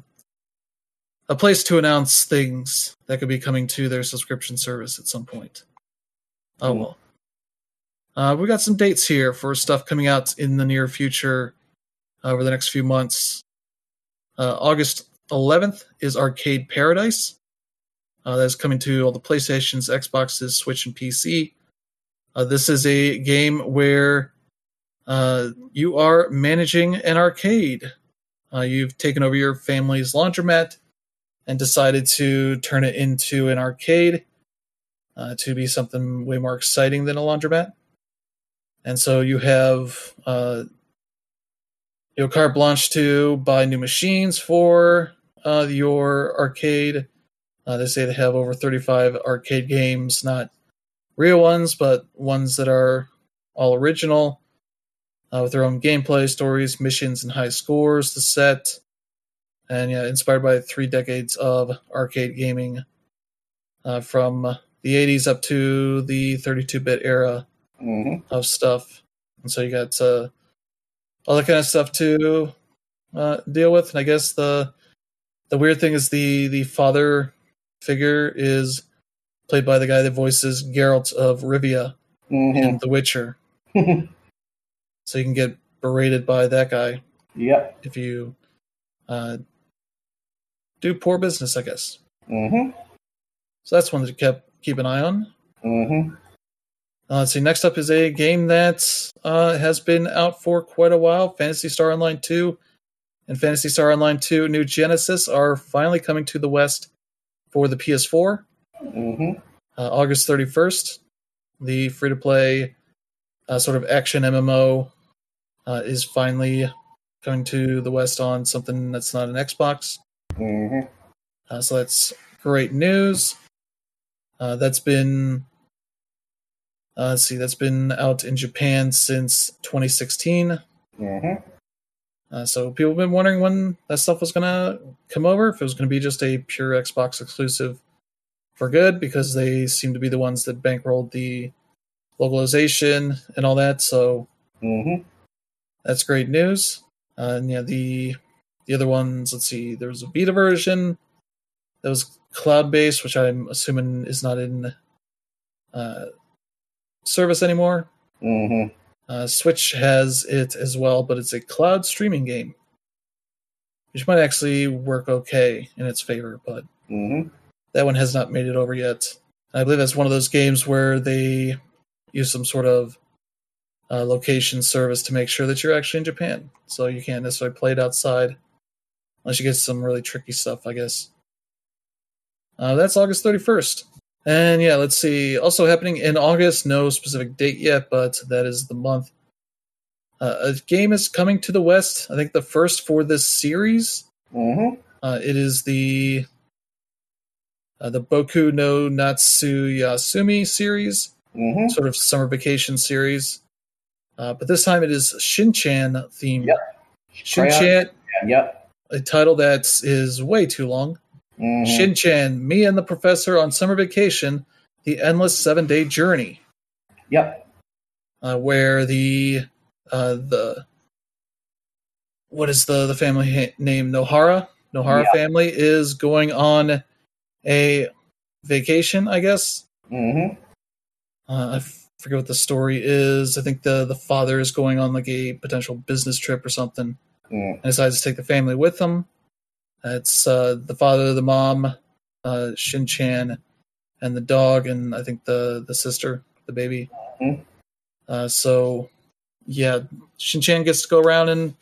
a place to announce things that could be coming to their subscription service at some point. Oh Hmm. well. Uh, we got some dates here for stuff coming out in the near future uh, over the next few months. Uh, August 11th is Arcade Paradise. Uh, that's coming to all the PlayStations, Xboxes, Switch, and PC. Uh, this is a game where uh, you are managing an arcade. Uh, you've taken over your family's laundromat and decided to turn it into an arcade uh, to be something way more exciting than a laundromat. And so you have uh, carte blanche to buy new machines for uh, your arcade. Uh, they say they have over 35 arcade games, not real ones, but ones that are all original uh, with their own gameplay, stories, missions, and high scores to set. And yeah, inspired by three decades of arcade gaming uh, from the 80s up to the 32 bit era hmm of stuff. And so you got uh, all that kind of stuff to uh, deal with. And I guess the the weird thing is the the father figure is played by the guy that voices Geralt of Rivia hmm in The Witcher. So you can get berated by that guy yep. if you uh, do poor business, I guess. hmm So that's one that you kept keep an eye on. hmm Uh, let's see. Next up is a game that uh, has been out for quite a while. Phantasy Star Online 2 and Phantasy Star Online 2 New Genesis are finally coming to the West for the PS4. Mm-hmm. Uh, August 31st, the free to play uh, sort of action MMO uh, is finally coming to the West on something that's not an Xbox. Mm-hmm. Uh, so that's great news. Uh, that's been uh, let's see, that's been out in Japan since 2016. Mm-hmm. Uh, so people have been wondering when that stuff was gonna come over. If it was gonna be just a pure Xbox exclusive for good, because they seem to be the ones that bankrolled the localization and all that. So Mm-hmm. that's great news. Uh, and yeah, the the other ones, let's see, there was a beta version that was cloud based, which I'm assuming is not in uh, service anymore. Mm-hmm. Uh, Switch has it as well, but it's a cloud streaming game, which might actually work okay in its favor, but Mm-hmm. that one has not made it over yet. I believe that's one of those games where they use some sort of uh, location service to make sure that you're actually in Japan, so you can't necessarily play it outside unless you get some really tricky stuff, I guess. Uh, that's August 31st. And yeah, let's see. Also happening in August, no specific date yet, but that is the month. Uh, a game is coming to the West. I think the first for this series. Mm-hmm. Uh, it is the uh, the Boku no Natsuyasumi series, Mm-hmm. sort of summer vacation series. Uh, but this time it is Shinchan themed. Yep. Shinchan, Yep. a title that is way too long. Mm-hmm. Shinchan, me and the professor on summer vacation, the endless seven day journey, Yep. uh, where the uh, the what is the the family ha- name Nohara Nohara family is going on a vacation, I guess. Mm-hmm. Uh, I f- forget what the story is. I think the the father is going on like a potential business trip or something, Mm. and decides to take the family with him. It's uh, the father, the mom, uh, Shin Chan, and the dog, and I think the the sister, the baby. Mhm. Uh, so, yeah, Shin Chan gets to go around and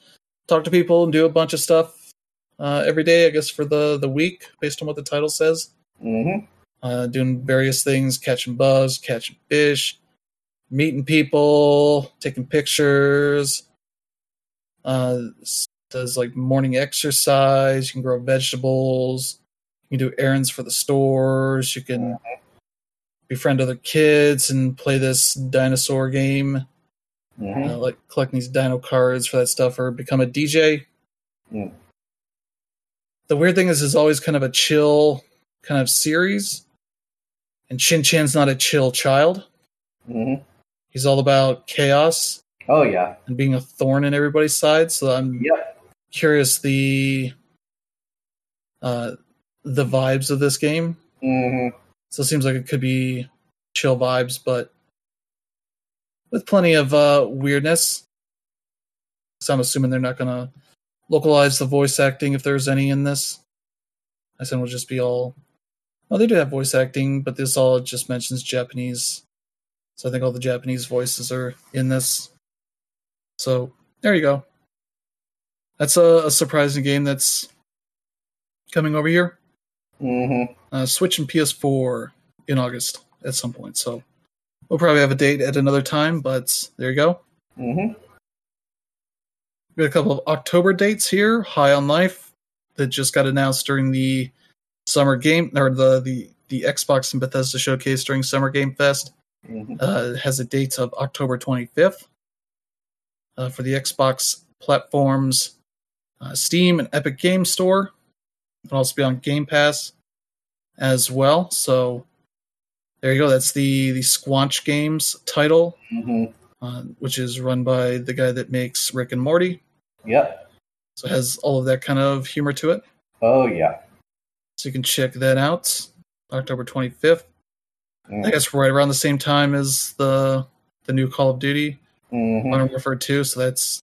talk to people and do a bunch of stuff uh, every day. I guess for the the week, based on what the title says Mm-hmm. uh, doing various things, catching bugs, catching fish, meeting people, taking pictures. Uh, does like morning exercise. You can grow vegetables. You can do errands for the stores. You can befriend other kids and play this dinosaur game, Mm-hmm. uh, like collecting these dino cards for that stuff, or become a DJ. Mm. The weird thing is, it's always kind of a chill kind of series, and Shin Chan's not a chill child. Mm-hmm. He's all about chaos Oh yeah. and being a thorn in everybody's side. So I'm Yep. Curious the uh, the vibes of this game. Mm-hmm. So it seems like it could be chill vibes, but with plenty of uh, weirdness. So I'm assuming they're not going to localize the voice acting if there's any in this. I said it'll just be all. Well, they do have voice acting, but this all just mentions Japanese. So I think all the Japanese voices are in this. So there you go. That's a, a surprising game that's coming over here Mm-hmm. uh, Switch and PS4 in August at some point. So we'll probably have a date at another time, but there you go. Mm-hmm. We got a couple of October dates here. High on Life that just got announced during the summer game or the the the Xbox and Bethesda showcase during Summer Game Fest. Mm-hmm. Uh, has a date of October 25th uh, for the Xbox platforms, uh, Steam and Epic Game Store. It'll also be on Game Pass as well. So there you go. That's the the Squanch Games title, Mm-hmm. uh, which is run by the guy that makes Rick and Morty. Yep. So it has all of that kind of humor to it. Oh yeah. So you can check that out. October 25th. I Mm-hmm. guess right around the same time as the the new Call of Duty Mm-hmm. Modern Warfare 2, so that's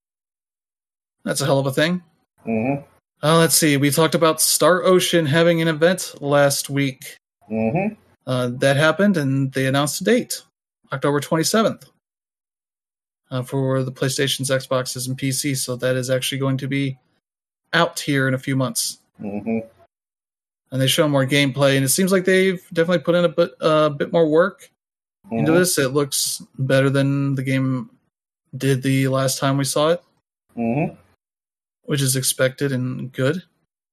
that's a hell of a thing. Mm-hmm. Uh, let's see. We talked about Star Ocean having an event last week. Mm-hmm. Uh, that happened, and they announced a date. October 27th uh, for the PlayStations, Xboxes, and PC. So that is actually going to be out here in a few months. hmm And they show more gameplay, and it seems like they've definitely put in a bit, uh, bit more work into this. It looks better than the game did the last time we saw it, hmm which is expected and good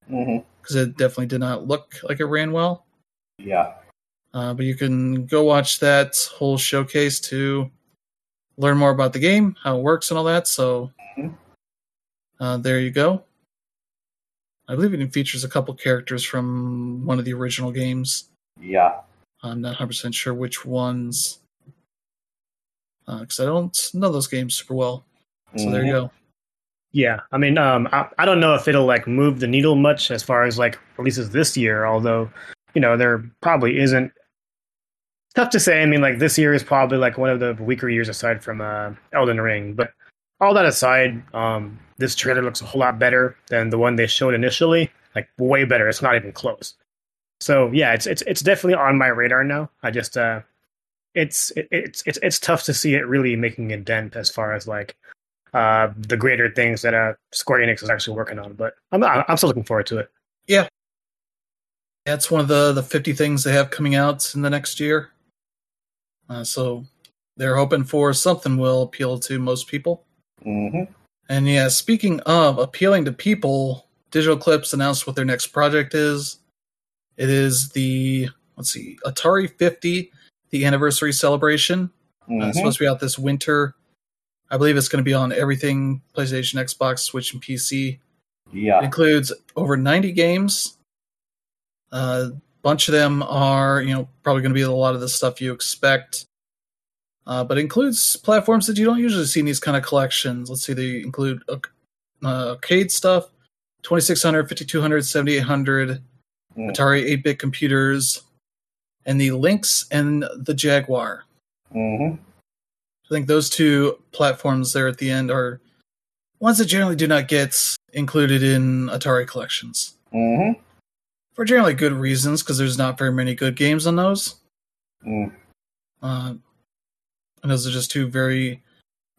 because it definitely did not look like it ran well. Yeah. Uh, but you can go watch that whole showcase to learn more about the game, how it works, and all that. So Mhm. uh, there you go. I believe it features a couple characters from one of the original games. Yeah. I'm not 100% sure which ones because I don't know those games super well. So there you go. Yeah, I mean, um, I, I don't know if it'll like move the needle much as far as like releases this year. Although, you know, there probably isn't. Tough to say. I mean, like this year is probably like one of the weaker years aside from uh, Elden Ring. But all that aside, um, this trailer looks a whole lot better than the one they showed initially. Like way better. It's not even close. So yeah, it's it's it's definitely on my radar now. I just uh, it's it, it's it's it's tough to see it really making a dent as far as like uh, the greater things that uh, Square Enix is actually working on. But I'm I'm still looking forward to it. Yeah, that's one of the, the 50 things they have coming out in the next year. Uh, so they're hoping for something will appeal to most people. hmm And yeah, speaking of appealing to people, Digital Eclipse announced what their next project is. It is the let's see, Atari 50, the anniversary celebration. Uh, it's supposed to be out this winter. I believe it's going to be on everything PlayStation, Xbox, Switch, and PC. Yeah. It includes over 90 games. A uh, bunch of them are, you know, probably going to be a lot of the stuff you expect. Uh, but it includes platforms that you don't usually see in these kind of collections. Let's see, they include uh, arcade stuff, 2600, 5200, 7800, Mm. Atari 8 bit computers, and the Lynx and the Jaguar. hmm I think those two platforms there at the end are ones that generally do not get included in Atari collections hmm for generally good reasons because there's not very many good games on those. Mm. Uh, and those are just two very,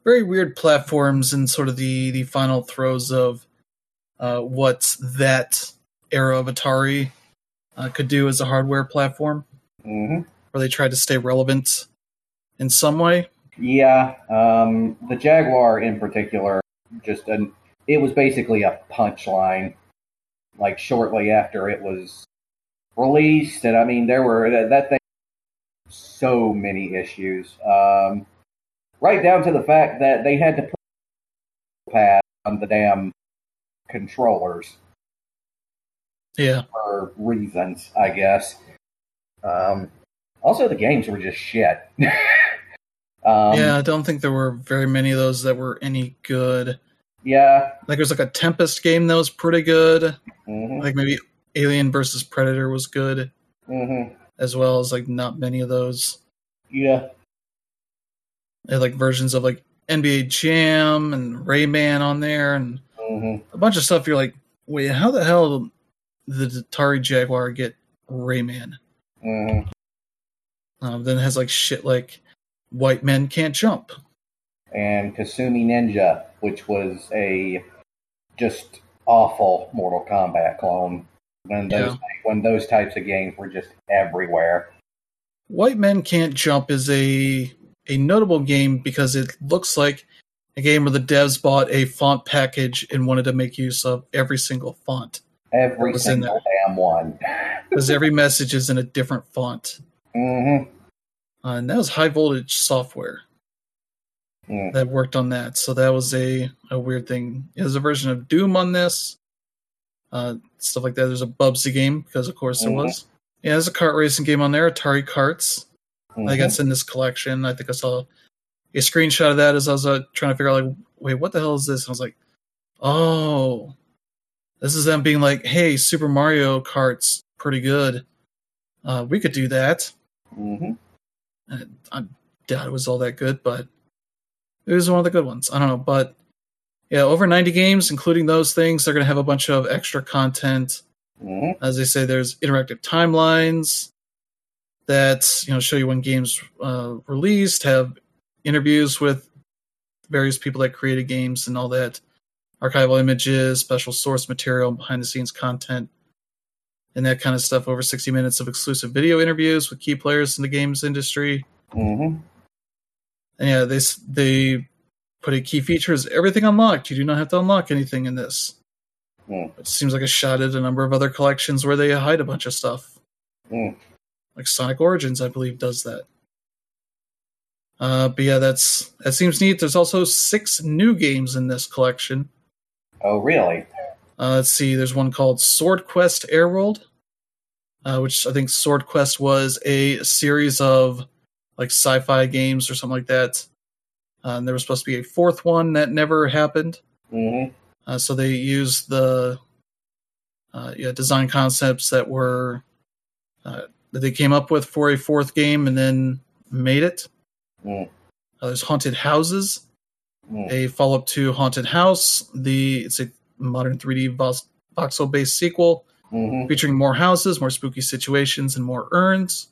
very weird platforms in sort of the the final throes of uh, what that era of Atari uh, could do as a hardware platform, hmm where they tried to stay relevant in some way. Yeah. Um, the Jaguar in particular, just an, it was basically a punchline. Like shortly after it was released, and I mean there were that, that thing so many issues. Um, right down to the fact that they had to put pad on the damn controllers Yeah, for reasons, I guess. Um, also, the games were just shit. um, yeah. I don't think there were very many of those that were any good. yeah. Like there's like a Tempest game that was pretty good. hmm Like maybe Alien versus Predator was good, hmm as well as like not many of those. Yeah. They had like versions of like NBA Jam and Rayman on there, and hmm a bunch of stuff. You're like, wait, how the hell did the Atari Jaguar get Rayman? hmm Um, then it has like shit like White Men Can't Jump. And Kasumi Ninja, which was a just awful Mortal Kombat clone. When those Yeah. when those types of games were just everywhere. White Men Can't Jump is a a notable game because it looks like a game where the devs bought a font package and wanted to make use of every single font Every single damn one. because every message is in a different font. hmm Uh, and that was high voltage software that worked on that. So that was a, a weird thing. There's a version of Doom on this, uh, stuff like that. There's a Bubsy game because, of course, there Mhm. was. Yeah, there's a kart racing game on there, Atari Karts. I think Mhm. that's in this collection. I think I saw a screenshot of that as I was uh, trying to figure out, like, wait, what the hell is this? And I was like, oh, this is them being like, hey, Super Mario Kart's pretty good. Uh, we could do that. Mhm. And I doubt it was all that good, but it was one of the good ones. I don't know, but yeah, over 90 games, including those things. They're going to have a bunch of extra content. Mhm. As they say, there's interactive timelines. that you know show you when games uh, released, have interviews with various people that created games and all that, archival images, special source material, behind the scenes content, and that kind of stuff. Over 60 minutes of exclusive video interviews with key players in the games industry. Mm-hmm. And yeah, they they put a key feature is everything unlocked. You do not have to unlock anything in this. Hmm. It seems like a shot at a number of other collections where they hide a bunch of stuff. Hmm. Like Sonic Origins, I believe, does that. Uh, but yeah, that's that seems neat. There's also six new games in this collection. Oh, really? Uh, let's see. There's one called Sword Quest Airworld, uh, which I think Sword Quest was a series of like sci-fi games or something like that. Uh, and there was supposed to be a fourth one that never happened. Mm-hmm. Uh, so they used the uh, yeah design concepts that were uh, that they came up with for a fourth game and then made it. Mm. Uh, there's Haunted Houses, Mm. a follow up to Haunted House. The it's a modern 3D vox- voxel based sequel Mm-hmm. featuring more houses, more spooky situations, and more urns.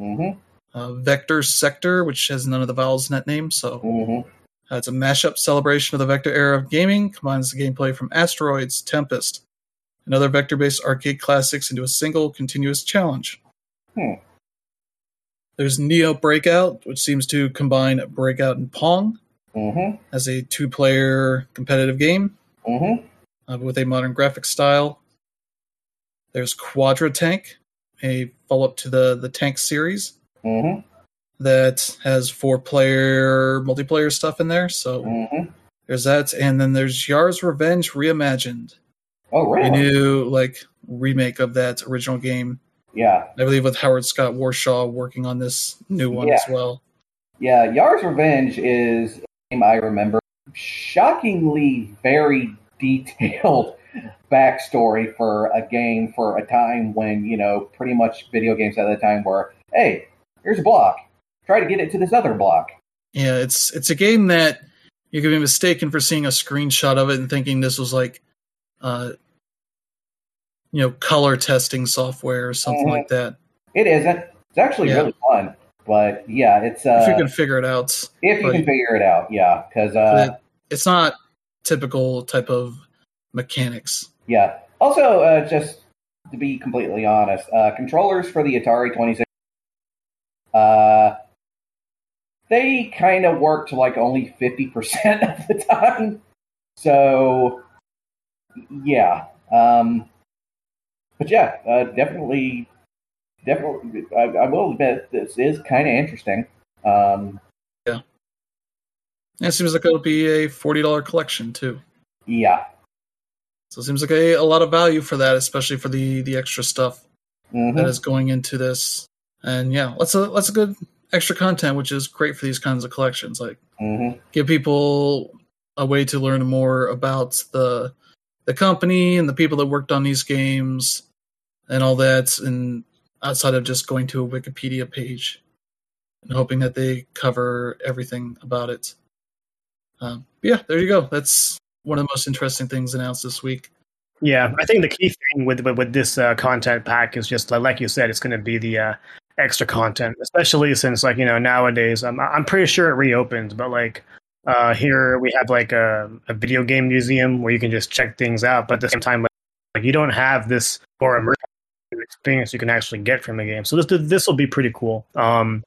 Mm-hmm. Uh, Vector Sector, which has none of the vowels in that name, so Mm-hmm. uh, it's a mashup celebration of the Vector era of gaming. Combines the gameplay from Asteroids, Tempest, and other vector-based arcade classics into a single continuous challenge. Hmm. There's Neo Breakout, which seems to combine Breakout and Pong Mm-hmm. as a two-player competitive game. Mm-hmm. Uh, with a modern graphic style. There's Quadra Tank, a follow up to the the Tank series Mm-hmm. that has four player multiplayer stuff in there. So Mm-hmm. there's that, and then there's Yar's Revenge reimagined, Oh, a new like remake of that original game. Yeah. I believe with Howard Scott Warshaw working on this new one as well. Yeah. Yar's Revenge is a game I remember. Shockingly very detailed backstory for a game for a time when, you know, pretty much video games at the time were, hey, here's a block. Try to get it to this other block. Yeah, it's it's a game that you could be mistaken for seeing a screenshot of it and thinking this was like, uh, you know, color testing software or something Mhm. like that. It isn't. It's actually Yeah. really fun. But yeah, it's uh, if you can figure it out, if you can figure it out, yeah, because uh, it's not typical type of mechanics. Yeah. Also, uh, just to be completely honest, uh, controllers for the Atari 26, uh, they kind of work to like only 50% of the time. So, yeah. Um, but yeah, uh, definitely, definitely, I, I will admit this is kind of interesting. Um, it seems like it'll be a forty dollar collection too. yeah. So it seems like a, a lot of value for that, especially for the the extra stuff hmm that is going into this. And yeah, that's a that's a good extra content, which is great for these kinds of collections. Like hmm give people a way to learn more about the the company and the people that worked on these games and all that and outside of just going to a wikipedia page and hoping that they cover everything about it um, yeah there you go that's one of the most interesting things announced this week Yeah, I think the key thing with with, with this uh, content pack is just like, you said, it's going to be the uh, extra content, especially since like you know nowadays I'm I'm pretty sure it reopened, but like uh, here we have like a, a video game museum where you can just check things out, but at the same time like, like you don't have this or immersive experience you can actually get from the game. So this this will be pretty cool. Um,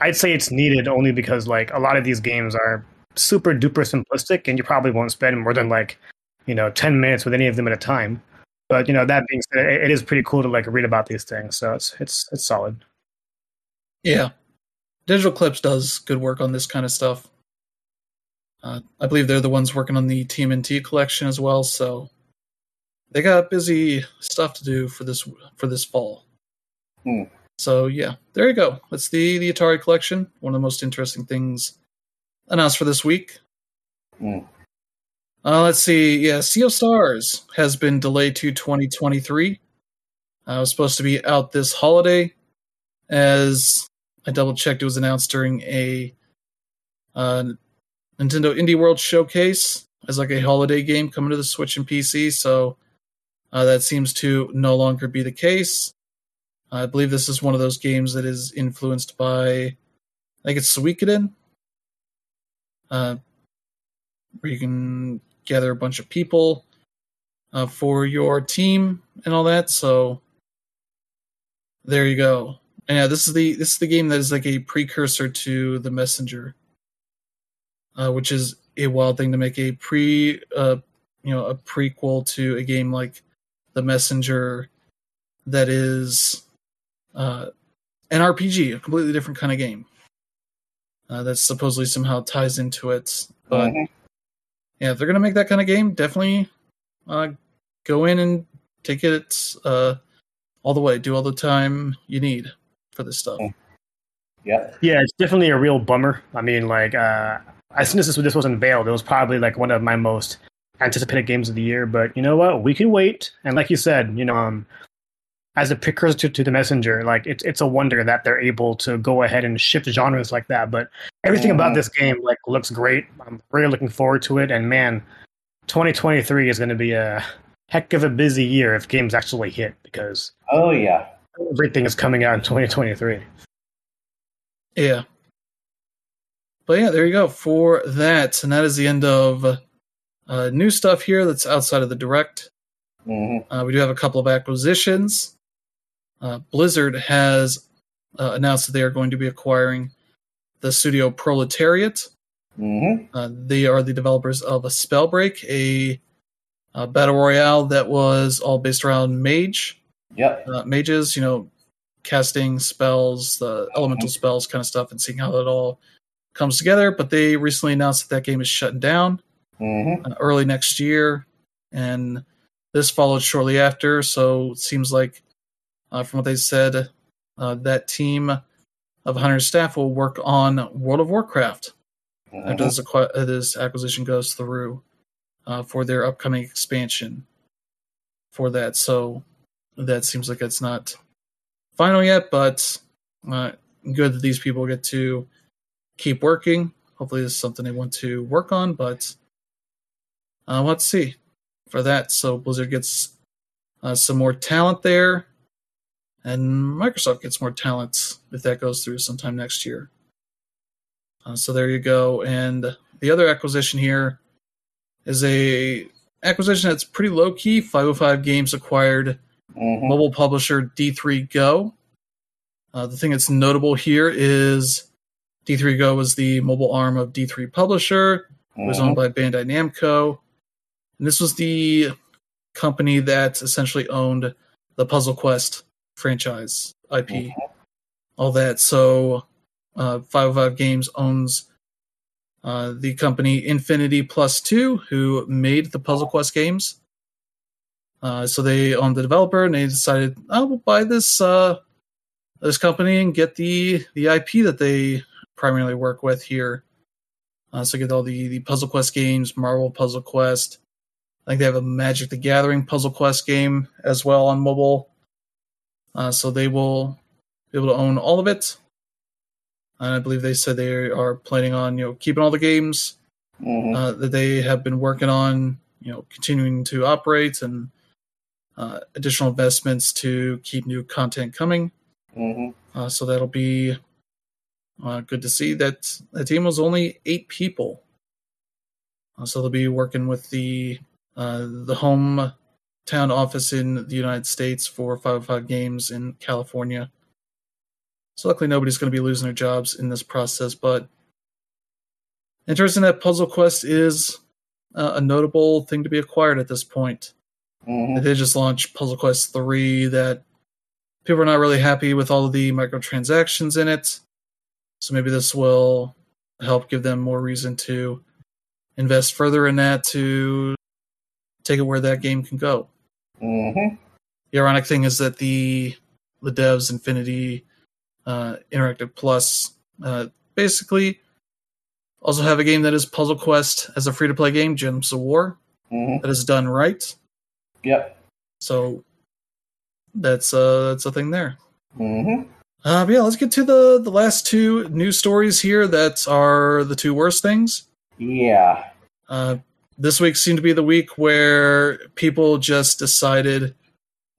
I'd say it's needed only because like a lot of these games are super duper simplistic, and you probably won't spend more than like you know 10 minutes with any of them at a time. But you know that being said it, it is pretty cool to like read about these things so it's it's it's solid. Yeah. Digital Eclipse does good work on this kind of stuff. Uh, i believe they're the ones working on the tmnt collection as well so they got busy stuff to do for this for this fall. Hmm. so yeah. There you go. That's the the atari collection. One of the most interesting things announced for this week Hmm. uh, let's see yeah sea of stars has been delayed to 2023 uh, it was supposed to be out this holiday as I double checked. It was announced during a uh, Nintendo Indie World showcase as like a holiday game coming to the Switch and PC. So uh, that seems to no longer be the case. I believe this is one of those games that is influenced by, I think it's Suikoden, uh, where you can gather a bunch of people uh, for your team and all that. So there you go. And yeah, this is the this is the game that is like a precursor to the Messenger, uh, which is a wild thing to make a pre, uh, you know, a prequel to a game like the Messenger that is uh, an RPG, a completely different kind of game. Uh, that supposedly somehow ties into it. But mm-hmm. yeah, if they're gonna make that kind of game, definitely uh, go in and take it uh, all the way. Do all the time you need for this stuff. Yeah, yeah, it's definitely a real bummer. I mean, like uh, as soon as this, this was unveiled, it was probably like one of my most anticipated games of the year. But you know what? We can wait. And like you said, you know, um, as a precursor to, to, the messenger like it's it's a wonder that they're able to go ahead and shift genres like that but everything mm-hmm. about this game like looks great. I'm really looking forward to it and man 2023 is going to be a heck of a busy year if games actually hit because oh yeah. everything is coming out in 2023 yeah. But yeah there you go for that and that is the end of uh, new stuff here that's outside of the direct. Mm-hmm. uh, we do have a couple of acquisitions uh, Blizzard has uh, announced that they are going to be acquiring the studio Proletariat. Mm-hmm. Uh, they are the developers of a Spellbreak, a, a, battle royale that was all based around mage. Yep. Uh, mages, you know, casting spells, the elemental mm-hmm. spells kind of stuff, and seeing how it all comes together. But they recently announced that that game is shutting down mm-hmm. Uh, early next year, and this followed shortly after. So it seems like uh, from what they said, uh, that team of 100 staff will work on World of Warcraft mm-hmm. after this, uh, this, acquisition goes through uh, for their upcoming expansion for that. So that seems like it's not final yet, but uh, good that these people get to keep working. Hopefully, this is something they want to work on, but uh, let's see for that. So Blizzard gets uh, some more talent there and Microsoft gets more talent if that goes through sometime next year. Uh, so there you go. And the other acquisition here is a acquisition that's pretty low key. 505 Games acquired mm-hmm. mobile publisher D3 Go. Uh, the thing that's notable here is D3 Go was the mobile arm of D3 Publisher. Mm-hmm. It was owned by Bandai Namco. And this was the company that essentially owned the Puzzle Quest franchise IP, mm-hmm. all that. So, uh, 505 Games owns uh, the company Infinity Plus Two, who made the Puzzle Quest games. Uh, so they own the developer, and they decided, "I oh, will buy this uh, this company and get the the IP that they primarily work with here." Uh, so get all the the Puzzle Quest games, Marvel Puzzle Quest. I think they have a Magic the Gathering Puzzle Quest game as well on mobile. Uh, so they will be able to own all of it. And I believe they said they are planning on you know keeping all the games mm-hmm. uh, that they have been working on, you know, continuing to operate and uh, additional investments to keep new content coming. Mm-hmm. Uh, so that'll be uh, good to see that the team was only eight people. Uh, so they'll be working with the the home town office in the United States for 505 Games in California. So luckily nobody's going to be losing their jobs in this process, but interesting that Puzzle Quest is uh, a notable thing to be acquired at this point. Mm-hmm. They just launched Puzzle Quest 3 that people are not really happy with all of the microtransactions in it. So maybe this will help give them more reason to invest further in that to take it where that game can go. Mm-hmm. The ironic thing is that the the devs Infinity uh, Interactive Plus uh, basically also have a game that is Puzzle Quest as a free to play game, Gems of War, mm-hmm. that is done right. Yep. So that's uh that's a thing there. Mm-hmm. Uh, yeah, let's get to the the last two news stories here that are the two worst things. Yeah. Uh, this week seemed to be the week where people just decided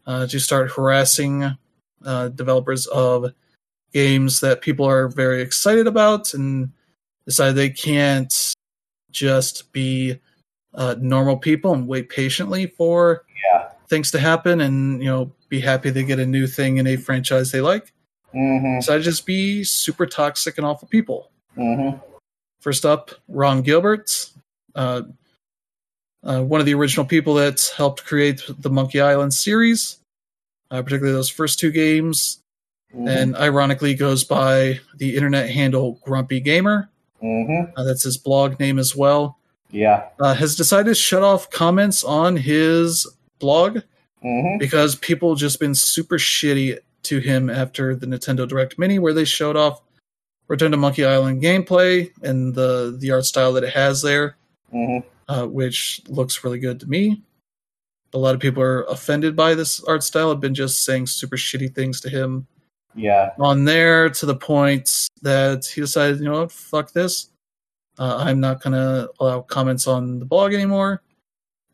uh, to start harassing uh, developers of games that people are very excited about and decide they can't just be uh, normal people and wait patiently for Yeah. things to happen and you know be happy they get a new thing in a franchise they like. Mm-hmm. Decided to just be super toxic and awful people. Mm-hmm. First up, Ron Gilbert, uh, one of the original people that helped create the Monkey Island series, uh, particularly those first two games, Mm-hmm. and ironically goes by the internet handle Grumpy Gamer. mm-hmm. Uh, that's his blog name as well. Yeah. Uh, has decided to shut off comments on his blog Mm-hmm. because people just been super shitty to him after the Nintendo Direct Mini, where they showed off Return to Monkey Island gameplay and the the art style that it has there, Mm-hmm. Uh, which looks really good to me. A lot of people are offended by this art style. Have been just saying super shitty things to him Yeah. on there to the point that he decided, you know what, fuck this. Uh, I'm not going to allow comments on the blog anymore,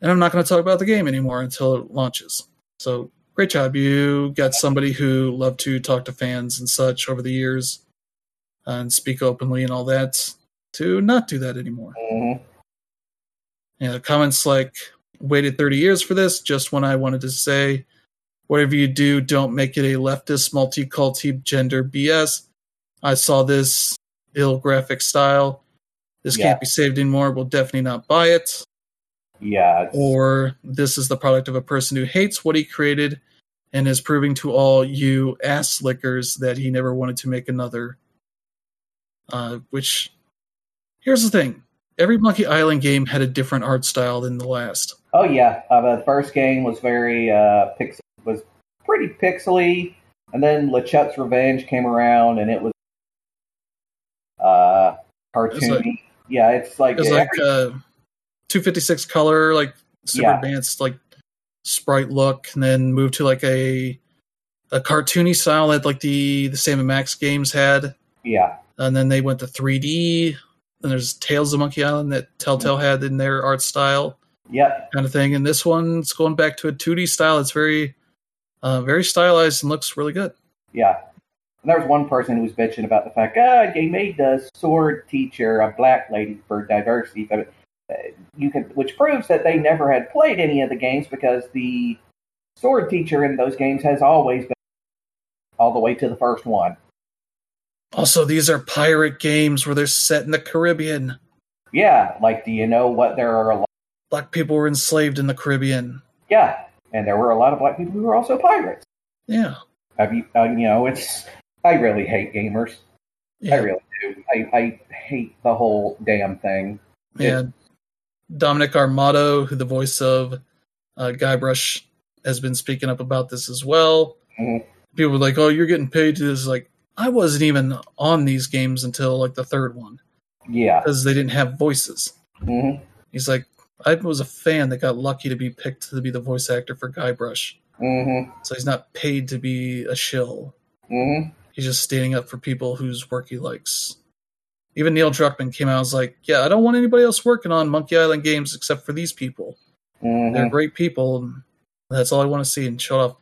and I'm not going to talk about the game anymore until it launches. So great job. You got somebody who loved to talk to fans and such over the years and speak openly and all that to not do that anymore. Mm-hmm. Yeah, comments like waited 30 years for this just when I wanted to say whatever you do, don't make it a leftist multi-culti gender BS. I saw this ill graphic style. This Yeah. can't be saved anymore. We'll definitely not buy it. Yeah. Or this is the product of a person who hates what he created and is proving to all you ass lickers that he never wanted to make another. Uh, which, here's the thing: every Monkey Island game had a different art style than the last. Oh yeah. Uh, the first game was very uh, pix- was pretty pixely, and then LeChuck's Revenge came around, and it was uh, cartoony. yeah, it's like, It was like uh, 256 color, like super Yeah. advanced, like sprite look, and then moved to like a a cartoony style that like the the Sam and Max games had. yeah, and then they went to 3D. And there's Tales of Monkey Island that Telltale had in their art style, yep, kind of thing. And this one's going back to a 2D style. It's very, uh, very stylized and looks really good. yeah. And there was one person who was bitching about the fact, ah, they made the sword teacher a black lady for diversity, but uh, you could, which proves that they never had played any of the games because the sword teacher in those games has always been all the way to the first one. Also, these are pirate games where they're set in the Caribbean. Yeah, like, do you know what there are? A lot, Black people were enslaved in the Caribbean. yeah, and there were a lot of black people who were also pirates. Yeah, Have you? Uh, you know, it's. I really hate gamers. I really do. I, I hate the whole damn thing. yeah. Dominic Armato, who the voice of uh, Guybrush, has been speaking up about this as well. Mhm. People were like, "Oh, you're getting paid to this." Like, I wasn't even on these games until like the third one. Yeah. because they didn't have voices. hmm He's like, I was a fan that got lucky to be picked to be the voice actor for Guybrush. hmm So he's not paid to be a shill. hmm He's just standing up for people whose work he likes. Even Neil Druckmann came out and was like, Yeah, I don't want anybody else working on Monkey Island games except for these people. hmm They're great people, and that's all I want to see. And showed off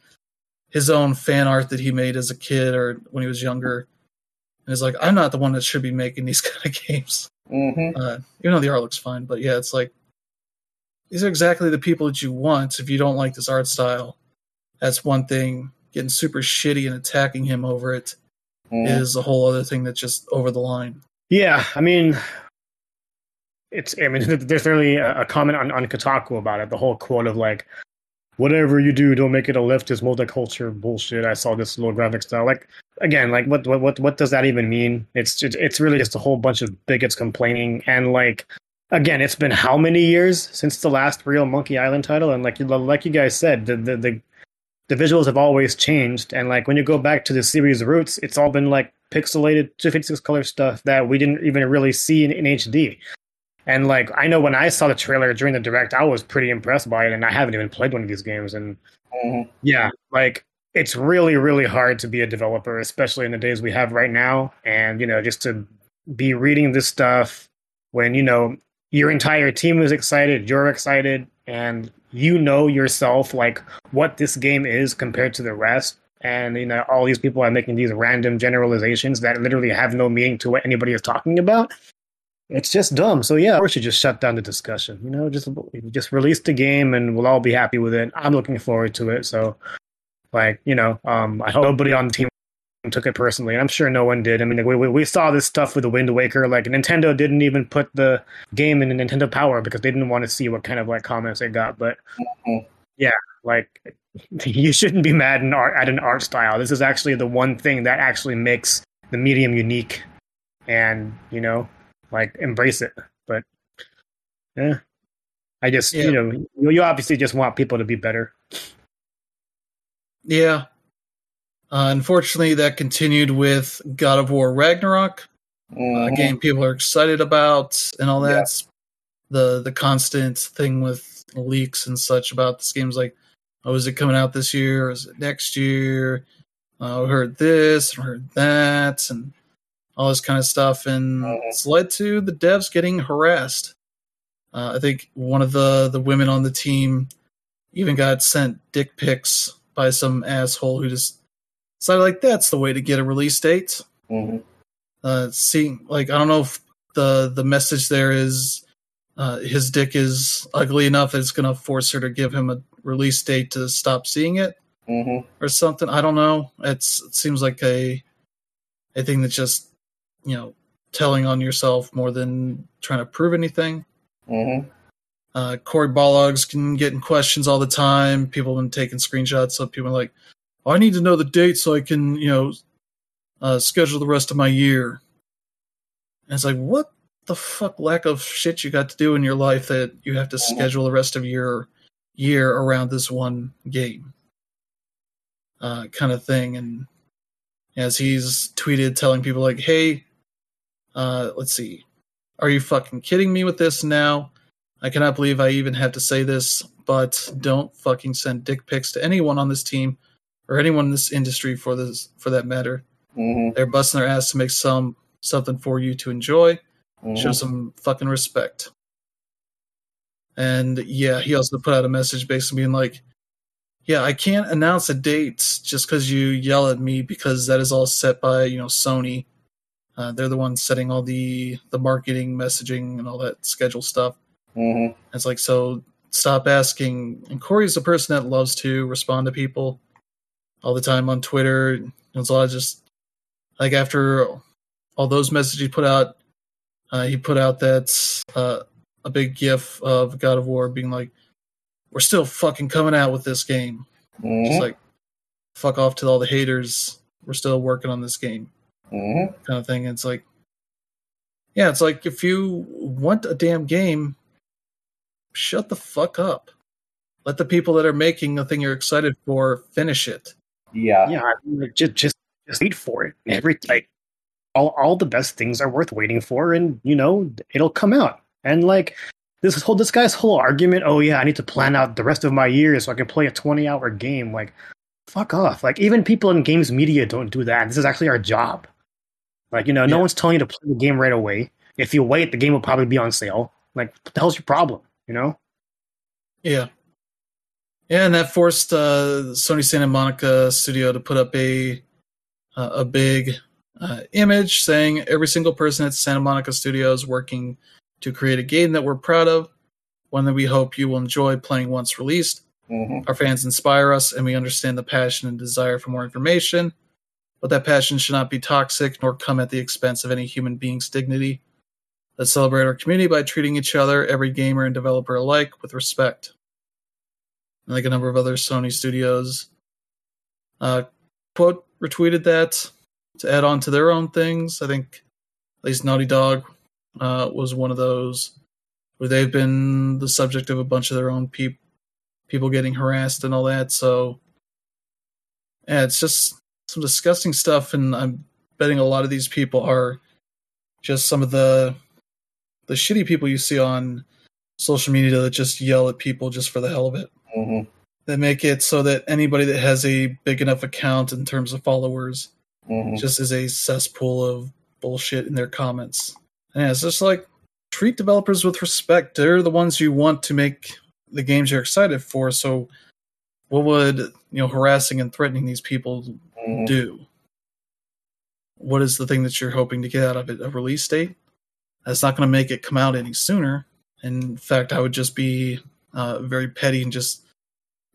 his own fan art that he made as a kid or when he was younger. And he's like, I'm not the one that should be making these kind of games. hmm uh, even though the art looks fine. But yeah, it's like these are exactly the people that you want. If you don't like this art style, that's one thing. Getting super shitty and attacking him over it is hmm a whole other thing that's just over the line. Yeah, I mean, it's. I mean, there's really a, a comment on on Kotaku about it. The whole quote of like, "Whatever you do, don't make it a leftist multicultural bullshit." I saw this little graphic style. Like, again, like what what what does that even mean? It's it's, it's really just a whole bunch of bigots complaining and like. Again, it's been how many years since the last real Monkey Island title, and like you like you guys said, the the, the the visuals have always changed and like when you go back to the series roots it's all been like pixelated 256 color stuff that we didn't even really see in, in hd and like i know when i saw the trailer during the direct i was pretty impressed by it and i haven't even played one of these games and hmm yeah like it's really really hard to be a developer especially in the days we have right now and you know just to be reading this stuff when you know your entire team is excited you're excited and you know yourself like what this game is compared to the rest and you know all these people are making these random generalizations that literally have no meaning to what anybody is talking about. It's just dumb. So yeah, we should just shut down the discussion. You know, just just release the game and we'll all be happy with it. I'm looking forward to it. So, like you know, um, I hope nobody on the team took it personally. And I'm sure no one did. I mean, we, we, we saw this stuff with the Wind Waker. Like Nintendo didn't even put the game in the Nintendo Power because they didn't want to see what kind of like comments they got. But mm-hmm. yeah, like you shouldn't be mad in art, at an art style. This is actually the one thing that actually makes the medium unique, and you know, like embrace it. But yeah, I just yeah. you know, you obviously just want people to be better. Yeah, uh, unfortunately, that continued with God of War Ragnarok, mm-hmm. a game people are excited about, and all that. Yeah. The the constant thing with leaks and such about this game's like, oh, is it coming out this year? Or is it next year? Uh, I heard this, I heard that, and all this kind of stuff, and mm-hmm. it's led to the devs getting harassed. Uh, I think one of the the women on the team even got sent dick pics by some asshole who just so like that's the way to get a release date. Mm-hmm. Uh, see, like I don't know if the the message there is uh, his dick is ugly enough that it's going to force her to give him a release date to stop seeing it mm-hmm. or something. I don't know. It's it seems like a a thing that's just you know telling on yourself more than trying to prove anything. Mm-hmm. Uh, Cory Barlog's can get in questions all the time. People have been taking screenshots of people like, I need to know the date so I can, you know, uh, schedule the rest of my year. And it's like, what the fuck lack of shit you got to do in your life that you have to schedule the rest of your year around this one game? Uh, kind of thing. And as he's tweeted telling people like, hey, uh, let's see, are you fucking kidding me with this now? I cannot believe I even have to say this, but don't fucking send dick pics to anyone on this team or anyone in this industry for this for that matter. Mm-hmm. They're busting their ass to make some something for you to enjoy. Mm-hmm. Show some fucking respect. And yeah, he also put out a message basically being like, "Yeah, I can't announce a date just because you yell at me because that is all set by you know Sony. Uh, they're the ones setting all the the marketing, messaging, and all that schedule stuff. Mm-hmm. It's like so. Stop asking. And Cory's the person that loves to respond to people all the time on Twitter. It's a lot of just like after all those messages he put out, uh, he put out that uh, a big gif of God of War being like, "We're still fucking coming out with this game." Mm-hmm. Just like, fuck off to all the haters. We're still working on this game, mm-hmm. kind of thing. it's like, yeah, it's like if you want a damn game, shut the fuck up. Let the people that are making the thing you're excited for finish it. Yeah, yeah. just just just wait for it. Every like all all the best things are worth waiting for, and you know it'll come out. And like this whole this guy's whole argument, oh yeah, I need to plan out the rest of my year so I can play a twenty hour game. Like, fuck off. Like even people in games media don't do that. This is actually our job. Like you know, yeah. no one's telling you to play the game right away. If you wait, the game will probably be on sale. Like, what the hell's your problem? You know? Yeah. Yeah, and that forced uh, Sony Santa Monica Studio to put up a uh, a big uh, image saying every single person at Santa Monica Studio is working to create a game that we're proud of, one that we hope you will enjoy playing once released. Mm-hmm. Our fans inspire us, and we understand the passion and desire for more information, but that passion should not be toxic nor come at the expense of any human being's dignity. Let's celebrate our community by treating each other, every gamer and developer alike, with respect like a number of other Sony studios. Uh, quote retweeted that to add on to their own things. I think at least Naughty Dog uh, was one of those where they've been the subject of a bunch of their own pe- people getting harassed and all that. So, yeah, it's just some disgusting stuff, and I'm betting a lot of these people are just some of the the shitty people you see on social media that just yell at people just for the hell of it. Mm-hmm. They make it so that anybody that has a big enough account in terms of followers mm-hmm. just is a cesspool of bullshit in their comments. And yeah, it's just like treat developers with respect. They're the ones you want to make the games you're excited for. So what would you know harassing and threatening these people Mhm. do? What is the thing that you're hoping to get out of it? A release date? That's not going to make it come out any sooner. In fact, I would just be uh, very petty and just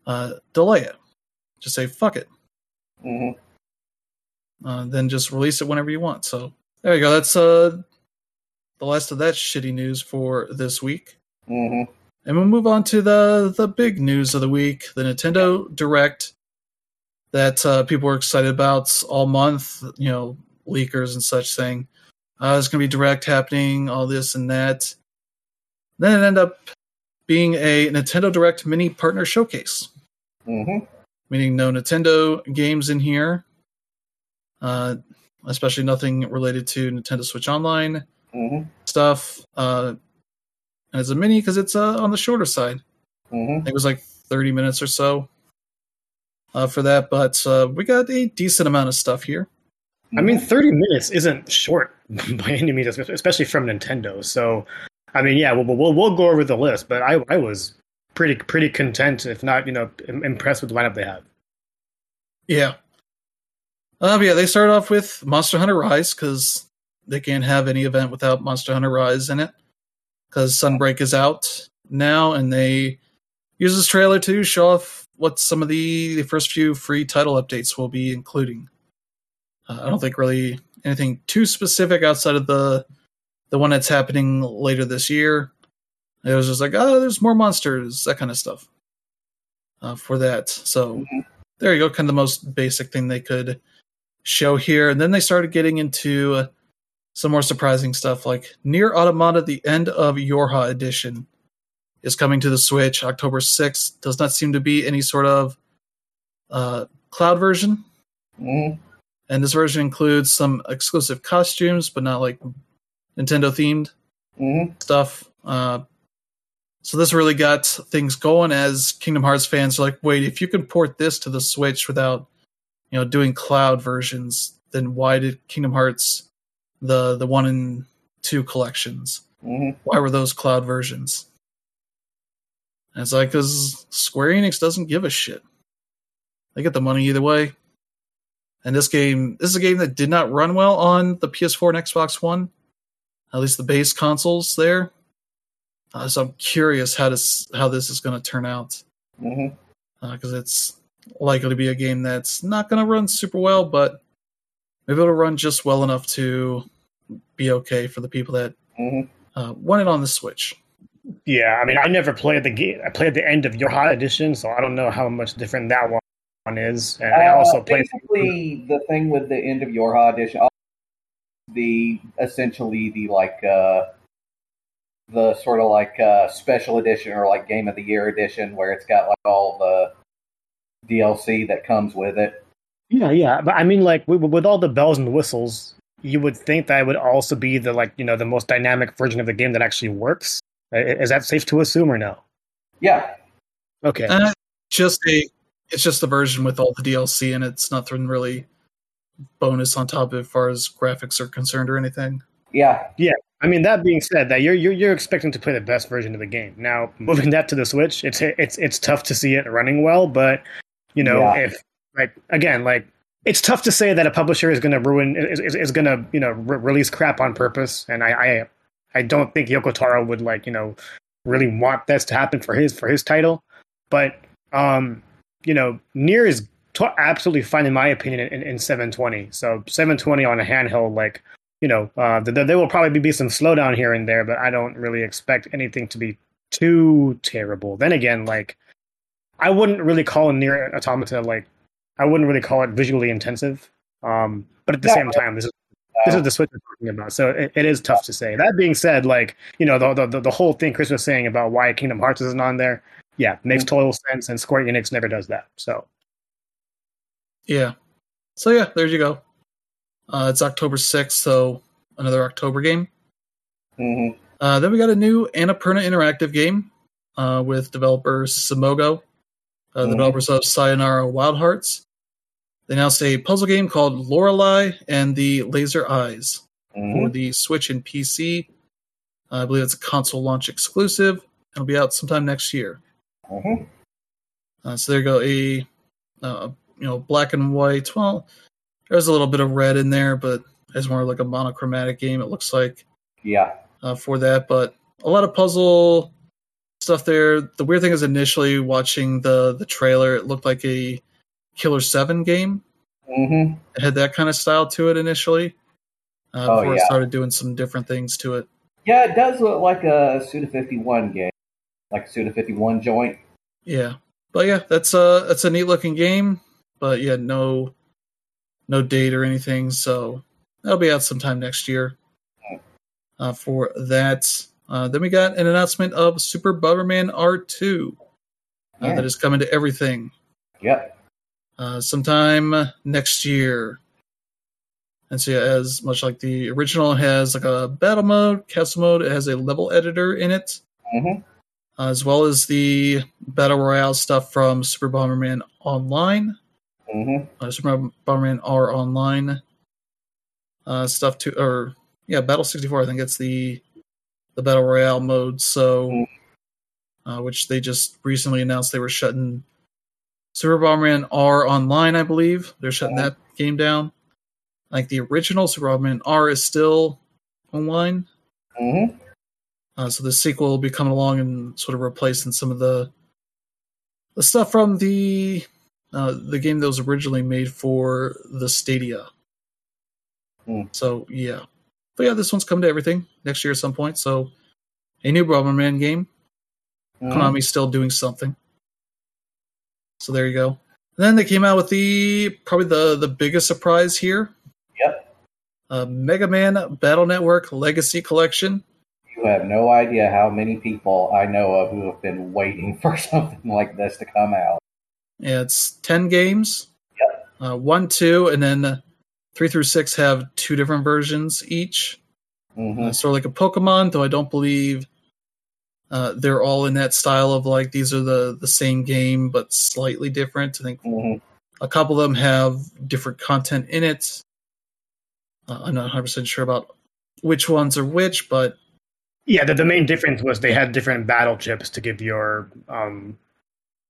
uh, delay it. Just say fuck it. Mhm. Uh, then just release it whenever you want. So there you go. That's uh, the last of that shitty news for this week. Mhm. And we'll move on to the the big news of the week, the Nintendo Direct that uh, people were excited about all month. You know, leakers and such thing. uh, there's going to be Direct happening, all this and that. Then it ended up being a Nintendo Direct mini partner showcase, Mhm. meaning no Nintendo games in here, uh, especially nothing related to Nintendo Switch Online Mhm. stuff. Uh, and it's a mini because it's uh, on the shorter side. I Mhm. it was like 30 minutes or so uh, for that, but uh, we got a decent amount of stuff here. I mean, 30 minutes isn't short by any means, especially from Nintendo. So, I mean, yeah, we'll, we'll, we'll go over the list, but I, I was pretty pretty content, if not, you know, impressed with the lineup they have. Yeah. Uh, yeah, they start off with Monster Hunter Rise because they can't have any event without Monster Hunter Rise in it because Sunbreak is out now, and they use this trailer to show off what some of the, the first few free title updates will be including. Uh, I don't think really anything too specific outside of the the one that's happening later this year. It was just like, oh, there's more monsters, that kind of stuff uh, for that. So Mhm. there you go, kind of the most basic thing they could show here. And then they started getting into uh, some more surprising stuff like NieR:Automata, the end of Yorha edition is coming to the Switch October 6th. Does not seem to be any sort of uh, cloud version. Mhm. And this version includes some exclusive costumes, but not like Nintendo themed Mhm. stuff. Uh, so this really got things going as Kingdom Hearts fans are like, wait, if you can port this to the Switch without, you know, doing cloud versions, then why did Kingdom Hearts the the one and two collections? Mhm. Why were those cloud versions? And it's like because Square Enix doesn't give a shit. They get the money either way. And this game, this is a game that did not run well on the PS4 and Xbox One, at least the base consoles there. Uh, so I'm curious how this how this is going to turn out because it's likely to be a game that's not going to run super well, but maybe it'll run just well enough to be okay for the people that Mhm. uh, want it on the Switch. Yeah, I mean, I never played the game. I played the end of your Yorha edition, so I don't know how much different that one is. And I also Uh, played. basically the thing with the end of Yorha edition, uh, the essentially the like uh, the sort of like uh, special edition or like game of the year edition where it's got like all the DLC that comes with it. Yeah, yeah, but I mean, like with, with all the bells and whistles, you would think that would also be the like you know the most dynamic version of the game that actually works. I- Is that safe to assume or no? Yeah, Okay. Uh, just a, it's just the version with all the DLC and it's nothing really bonus on top of it as far as graphics are concerned or anything. Yeah. Yeah, I mean, that being said, that you're, you're you're expecting to play the best version of the game. Now, moving that to the Switch, it's it's it's tough to see it running well, but you know, Yeah. if like again, like it's tough to say that a publisher is going to ruin is, is, is going to you know re- release crap on purpose, and I, I I don't think Yoko Taro would like you know really want this to happen for his for his title, but um you know, NieR is to- absolutely fine in my opinion in, in 720. So 720 on a handheld like you know, uh, th- there will probably be some slowdown here and there, but I don't really expect anything to be too terrible. Then again, like, I wouldn't really call NieR:Automata like, I wouldn't really call it visually intensive. Um, but at the No, same time, this is this is the Switch we're talking about, so it, it is tough to say. That being said, like, you know, the, the the whole thing Chris was saying about why Kingdom Hearts isn't on there, yeah, makes total sense, and Square Enix never does that. So Yeah. So yeah, there you go. Uh, it's October 6th, so another October game. hmm Uh, then we got a new Annapurna Interactive game uh, with developer Simogo, uh, the Mhm. developers of Sayonara Wild Hearts. They announced a puzzle game called Lorelei and the Laser Eyes hmm for the Switch and PC. I believe it's a console launch exclusive. It'll be out sometime next year. hmm Uh, so there you go, a uh, you know black and white. Well, there's a little bit of red in there, but it's more like a monochromatic game. It looks like Yeah. uh, for that, but a lot of puzzle stuff there. The weird thing is initially watching the the trailer, it looked like a Killer Seven game. hmm It had that kind of style to it initially. Uh, Oh, before it started doing some different things to it. Yeah, it does look like a Suda 51 game, like a Suda 51 joint. Yeah, but yeah, that's a that's a neat looking game. But yeah, no no date or anything, so that'll be out sometime next year. Uh, for that, uh, then we got an announcement of Super Bomberman R2 uh, Yeah. that is coming to everything Yep. Uh, sometime next year. And so, yeah, as much like the original, it has like a battle mode, castle mode. It has a level editor in it, hmm uh, as well as the battle royale stuff from Super Bomberman Online, hmm uh, Super Bomberman R Online uh, stuff too. Or yeah, Battle sixty four. I think it's the the battle royale mode. So, uh, which they just recently announced they were shutting Super Bomberman R Online. I believe they're shutting that game down. Like the original Super Bomberman R is still online. hmm Uh, so the sequel will be coming along and sort of replacing some of the the stuff from the uh, the game that was originally made for the Stadia. Hmm. So yeah, but yeah, this one's coming to everything next year at some point. So a new Bomberman game. hmm Konami's still doing something. So there you go. And then they came out with the probably the the biggest surprise here. Yep. Uh, Mega Man Battle Network Legacy Collection. You have no idea how many people I know of who have been waiting for something like this to come out. Yeah, it's ten games. Uh, one, two, and then three through six have two different versions each. hmm Uh, sort of like a Pokemon, though I don't believe uh, they're all in that style of like these are the the same game but slightly different. I think hmm a couple of them have different content in it. Uh, I'm not 100 percent sure about which ones are which, but Yeah, the, the main difference was they had different battle chips to give your um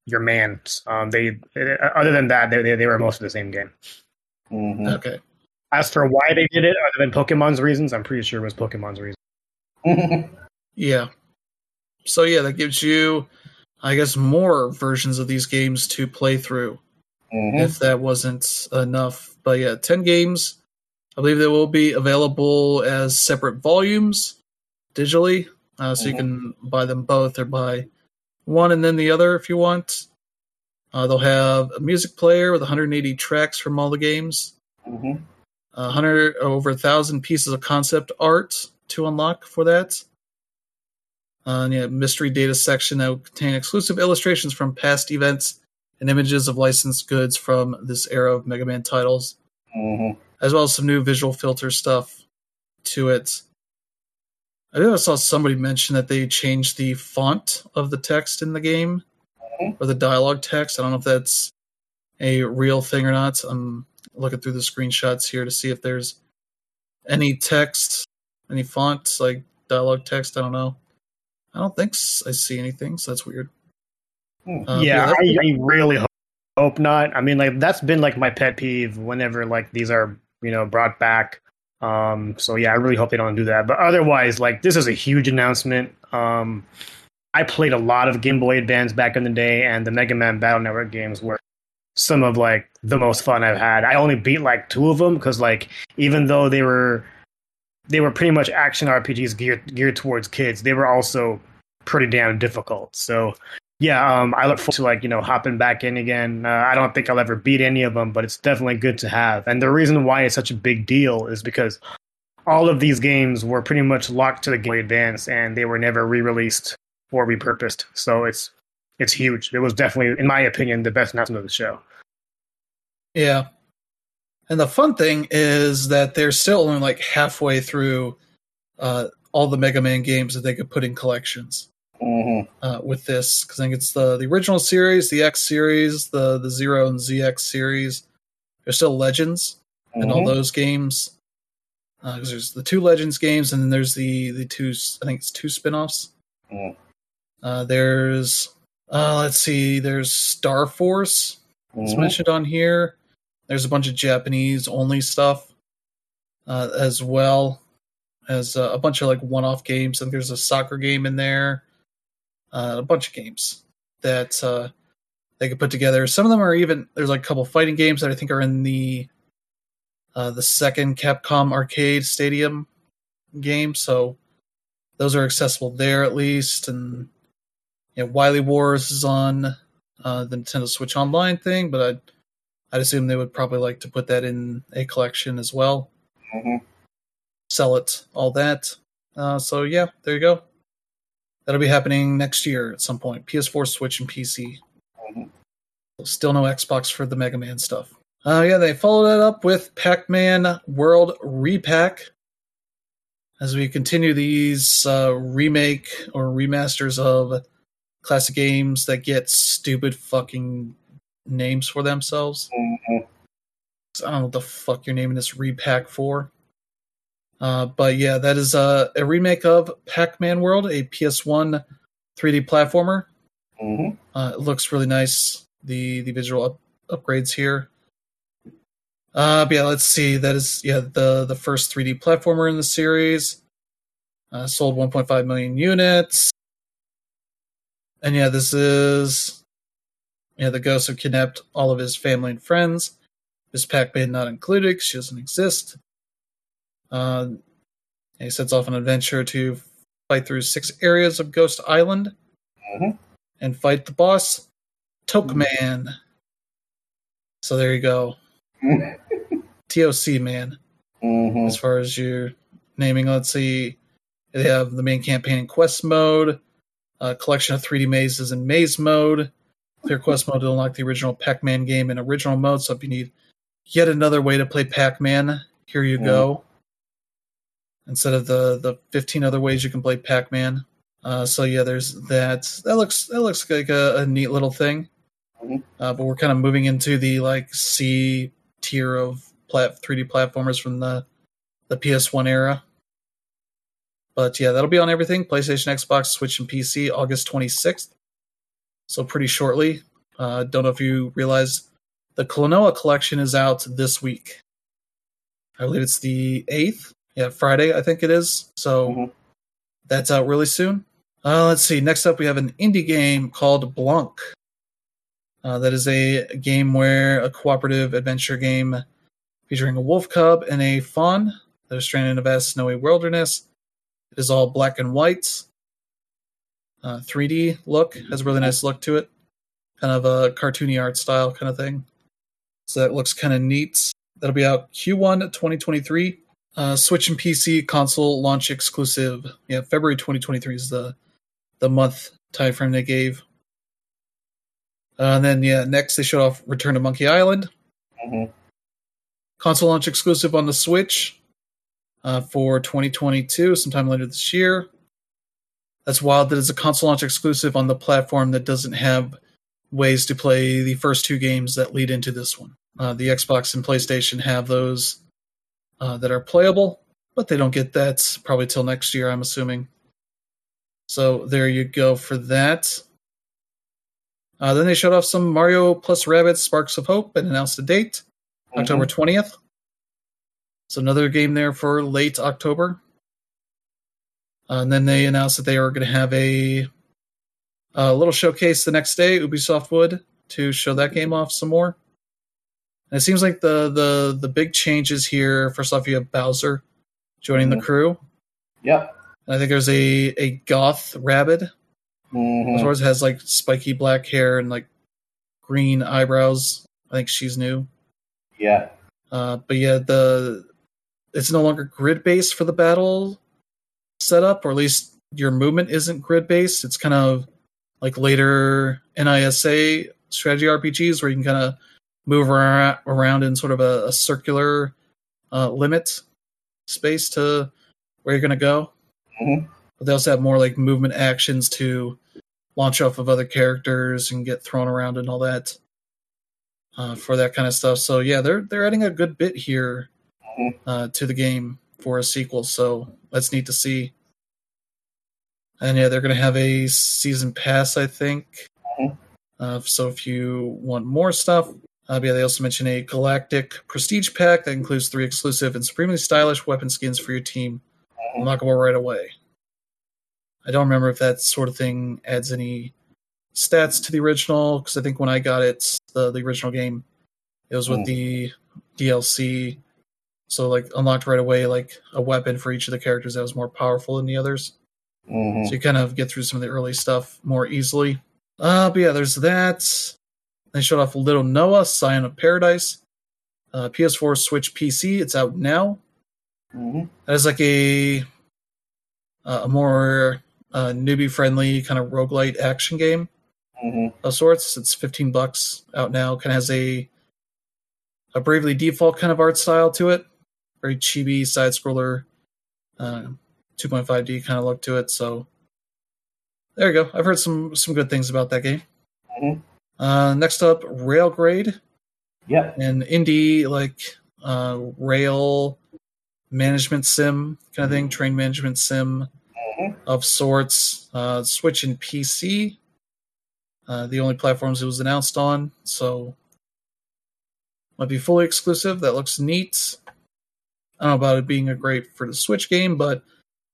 your man. Um, they uh, other than that, they, they were most of the same game. hmm okay. As for why they did it, other than Pokemon's reasons, I'm pretty sure it was Pokemon's reason. Yeah. So yeah, that gives you, I guess, more versions of these games to play through. hmm if that wasn't enough. But yeah, 10 games. I believe they will be available as separate volumes digitally. Uh, so you Mhm. can buy them both or buy one and then the other if you want. Uh, they'll have a music player with 180 tracks from all the games, hmm 100 over a thousand pieces of concept art to unlock for that. Uh, yeah, mystery data section that will contain exclusive illustrations from past events and images of licensed goods from this era of Mega Man titles, hmm as well as some new visual filter stuff to it. I think I saw somebody mention that they changed the font of the text in the game Mhm. or the dialogue text. I don't know if that's a real thing or not. I'm looking through the screenshots here to see if there's any text, any font, like dialogue text. I don't know. I don't think I see anything, so that's weird. Hmm. Uh, yeah, but I, I really hope, hope not. I mean, like that's been like my pet peeve whenever like these are you know brought back. Um, so yeah, I really hope they don't do that. But otherwise, like this is a huge announcement. Um, I played a lot of Game Boy Advance back in the day, and the Mega Man Battle Network games were some of like the most fun I've had. I only beat like two of them because like even though they were they were pretty much action RPGs geared geared towards kids, they were also pretty damn difficult. So yeah, um, I look forward to like you know hopping back in again. Uh, I don't think I'll ever beat any of them, but it's definitely good to have. And the reason why it's such a big deal is because all of these games were pretty much locked to the Game Advance, and they were never re-released or repurposed. So it's it's huge. It was definitely, in my opinion, the best announcement of the show. Yeah. And the fun thing is that they're still only like halfway through uh, all the Mega Man games that they could put in collections hmm uh, with this. Because I think it's the, the original series, the X series, the, the Zero and ZX series. There's still Legends and all those games. Because there's the two Legends games, and then there's the, the two, I think it's two spin offs. Mm. Uh, there's Uh, let's see. There's Star Force. It's Mhm. mentioned on here. There's a bunch of Japanese only stuff uh, as well as uh, a bunch of like one-off games. I think there's a soccer game in there. Uh, a bunch of games that uh, they could put together. Some of them are even there's like a couple fighting games that I think are in the uh, the second Capcom Arcade Stadium game. So those are accessible there at least. And you know, Wily Wars is on uh, the Nintendo Switch Online thing, but I'd I'd assume they would probably like to put that in a collection as well, Mhm. sell it, all that. Uh, so yeah, there you go. That'll be happening next year at some point. PS4, Switch, and PC. Mhm. Still no Xbox for the Mega Man stuff. Uh, yeah, they followed that up with Pac-Man World Re-PAC. As we continue these uh, remake or remasters of classic games that get stupid fucking names for themselves. Mhm. I don't know what the fuck you're naming this repack for. Uh, but yeah, that is uh, a remake of Pac-Man World, a PS1 3D platformer. Mhm. Uh, it looks really nice. The the visual up, upgrades here. Uh, but yeah, let's see. That is yeah the the first 3D platformer in the series. Uh, sold 1.5 million units. And yeah, this is yeah the ghost who kidnapped all of his family and friends. Miss Pac-Man not included. she doesn't exist. Uh, he sets off an adventure to fight through six areas of Ghost Island Mhm. and fight the boss, Tokeman. So there you go. TOC man, Mhm. as far as your naming. Let's see. They have the main campaign in quest mode, a collection of 3D mazes in maze mode, clear quest mode to unlock the original Pac Man game in original mode. So if you need yet another way to play Pac Man, here you go. Instead of the, the 15 other ways you can play Pac Man. Uh, so yeah, there's that. That looks that looks like a, a neat little thing. Mhm. Uh, but we're kind of moving into the like C tier of plat 3D platformers from the the PS1 era. But yeah, that'll be on everything: PlayStation, Xbox, Switch, and PC, August 26th. So pretty shortly. Uh, don't know if you realize the Klonoa collection is out this week. I believe it's the 8th. Yeah, Friday, I think it is. So Mhm. that's out really soon. Uh, let's see. Next up, we have an indie game called Blanc. Uh, that is a game where a cooperative adventure game featuring a wolf cub and a fawn that are stranded in a vast snowy wilderness. It is all black and white. Uh, 3D look has a really nice look to it, kind of a cartoony art style kind of thing. So that looks kind of neat. That'll be out Q1 2023. Uh, Switch and PC console launch exclusive. Yeah, February 2023 is the the month time frame they gave. Uh, and then yeah, next they showed off Return to Monkey Island Mhm. console launch exclusive on the Switch uh, for 2022, sometime later this year. That's wild that it's a console launch exclusive on the platform that doesn't have ways to play the first two games that lead into this one. Uh, the Xbox and PlayStation have those uh, that are playable, but they don't get that probably till next year, I'm assuming. So there you go for that. Uh, then they showed off some Mario plus Rabbids Sparks of Hope and announced a date. October 20th. So another game there for late October. Uh, and then they announced that they are going to have a, a little showcase the next day, Ubisoft would, to show that game off some more. And it seems like the the the big changes here. First off, you have Bowser joining the Mhm. crew. Yep. And I think there's a a goth rabbit as Mhm. far as has like spiky black hair and like green eyebrows. I think she's new. Yeah. Uh, but yeah, the it's no longer grid based for the battle setup, or at least your movement isn't grid based. It's kind of like later NISA strategy RPGs where you can kind of move around in sort of a, a circular uh, limit space to where you're going to go. Mhm. But they also have more like movement actions to launch off of other characters and get thrown around and all that uh, for that kind of stuff. So yeah, they're they're adding a good bit here Mhm. uh, to the game for a sequel. So that's neat to see. And yeah, they're going to have a season pass, I think, Mhm. Uh, so if you want more stuff, uh, yeah, they also mention a galactic prestige pack that includes three exclusive and supremely stylish weapon skins for your team, Mhm. unlockable right away. I don't remember if that sort of thing adds any stats to the original because I think when I got it, the the original game, it was with Hmm. the DLC. So like unlocked right away, like a weapon for each of the characters that was more powerful than the others. Mhm. So you kind of get through some of the early stuff more easily. Uh, but yeah, there's that. They showed off Little Noah, Scion of Paradise. Uh, PS4, Switch, PC. It's out now. Mhm. That is like a a more uh, newbie friendly kind of roguelite action game Mhm. of sorts. It's 15 bucks out now. Kind of has a a Bravely Default kind of art style to it. Very chibi side scroller, uh, 2.5D kind of look to it. So there you go. I've heard some some good things about that game. Mhm. Uh, next up, Railgrade, Yep. an indie like uh, rail management sim kind of thing, train management sim Mhm. of sorts. Uh, Switch and PC, uh, the only platforms it was announced on. So might be fully exclusive. That looks neat. I don't know about it being a great for the Switch game, but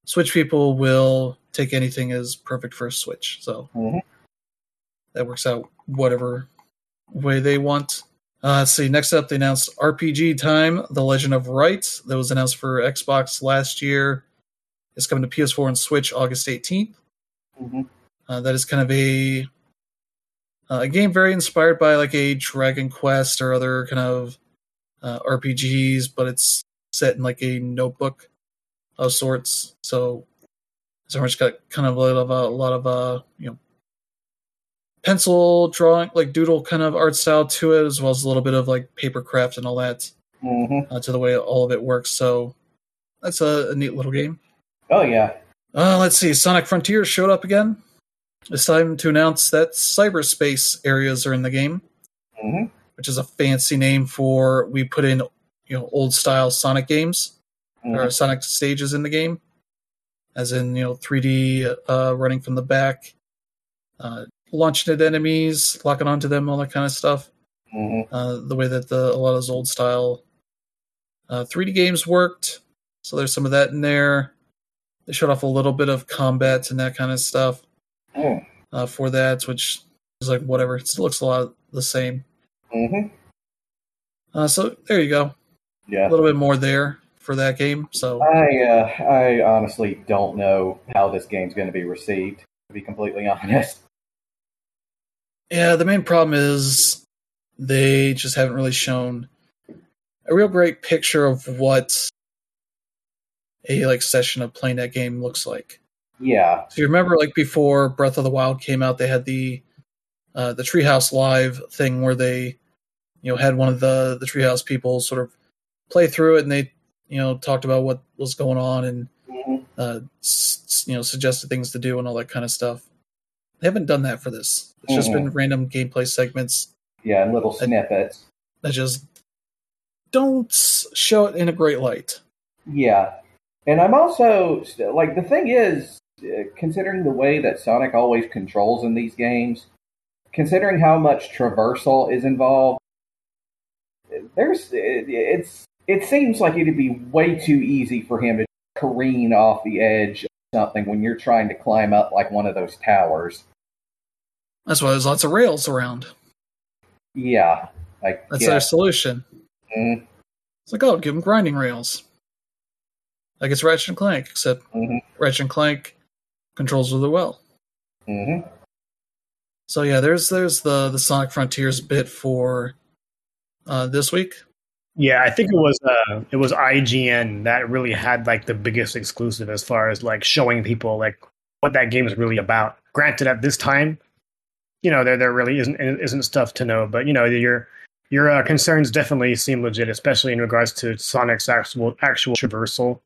Switch people will take anything as perfect for a Switch. So Mhm. that works out whatever way they want. Uh, let's see. Next up, they announced RPG Time: The Legend of Wright. That was announced for Xbox last year. It's coming to PS4 and Switch August 18th. Mhm. Uh, that is kind of a uh, a game very inspired by like a Dragon Quest or other kind of uh, RPGs, but it's set in like a notebook of sorts. So it's much got kind of a lot of a, lot of uh you know pencil drawing like doodle kind of art style to it, as well as a little bit of like paper craft and all that Mhm. uh, to the way all of it works. So that's a, a neat little game. Oh yeah. Uh, let's see. Sonic Frontiers showed up again. It's time to announce that cyberspace areas are in the game, Mhm. which is a fancy name for we put in you know old style Sonic games or Mhm. Sonic stages in the game, as in you know 3D uh, running from the back, uh, launching at enemies, locking onto them, all that kind of stuff. Mhm. Uh, the way that the a lot of those old style uh, 3D games worked. So there's some of that in there. They showed off a little bit of combat and that kind of stuff Mm. uh, for that, which is like whatever. It still looks a lot the same. Mhm. Uh, so there you go. Yeah. A little bit more there for that game. So I uh, I honestly don't know how this game's going to be received. To be completely honest. Yeah, the main problem is they just haven't really shown a real great picture of what a like session of playing that game looks like. Yeah. So you remember, like before Breath of the Wild came out, they had the uh, the Treehouse Live thing where they, you know, had one of the the Treehouse people sort of play through it, and they, you know, talked about what was going on and Mhm. uh, s- you know suggested things to do and all that kind of stuff. They haven't done that for this. It's just Mhm. been random gameplay segments Yeah, and little snippets. that just don't show it in a great light. Yeah. And I'm also like the thing is, uh, considering the way that Sonic always controls in these games, considering how much traversal is involved, there's it's it seems like it'd be way too easy for him to careen off the edge of something when you're trying to climb up like one of those towers. That's why there's lots of rails around. Yeah, like That's yeah. their solution. Mhm, It's like, oh, give them grinding rails. Like it's Ratchet and Clank, except mhm, Ratchet and Clank controls really well. mhm. So yeah, there's there's the the Sonic Frontiers bit for uh, this week. Yeah, I think it was uh, it was IGN that really had like the biggest exclusive as far as like showing people like what that game is really about. Granted, at this time, you know there there really isn't isn't stuff to know, but you know your your uh, concerns definitely seem legit, especially in regards to Sonic's actual actual traversal.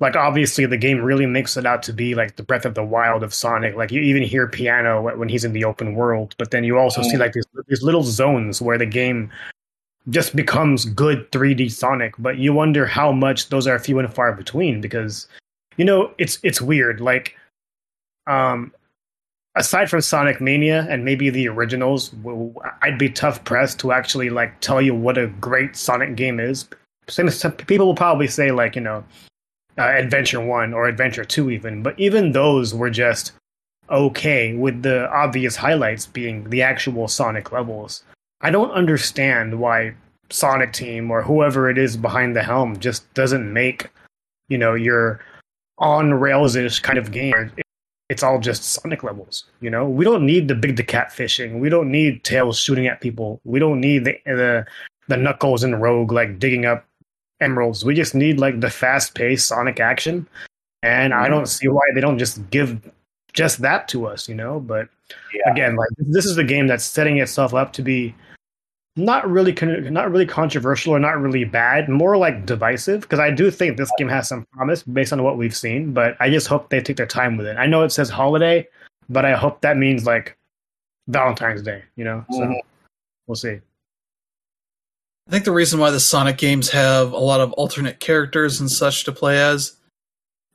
Like obviously, the game really makes it out to be like the Breath of the Wild of Sonic. Like you even hear piano when he's in the open world, but then you also see like these these little zones where the game just becomes good 3D Sonic, but you wonder how much those are few and far between because you know it's it's weird. Like, um, aside from Sonic Mania and maybe the originals, I'd be tough pressed to actually like tell you what a great Sonic game is. Some, some people will probably say like you know, uh, Adventure One or Adventure Two even, but even those were just okay with the obvious highlights being the actual Sonic levels. I don't understand why Sonic Team or whoever it is behind the helm just doesn't make, you know, your on rails ish kind of game. It's all just Sonic levels, you know. We don't need the big the cat fishing. We don't need Tails shooting at people. We don't need the the, the Knuckles and Rouge like digging up emeralds. We just need like the fast paced Sonic action. And I mm-hmm. don't see why they don't just give just that to us, you know. But yeah. again, like this is a game that's setting itself up to be not really con- not really controversial or not really bad, more like divisive. Because I do think this game has some promise based on what we've seen, but I just hope they take their time with it. I know it says holiday, but I hope that means like Valentine's Day. You know, so mm-hmm. we'll see. I think the reason why the Sonic games have a lot of alternate characters and such to play as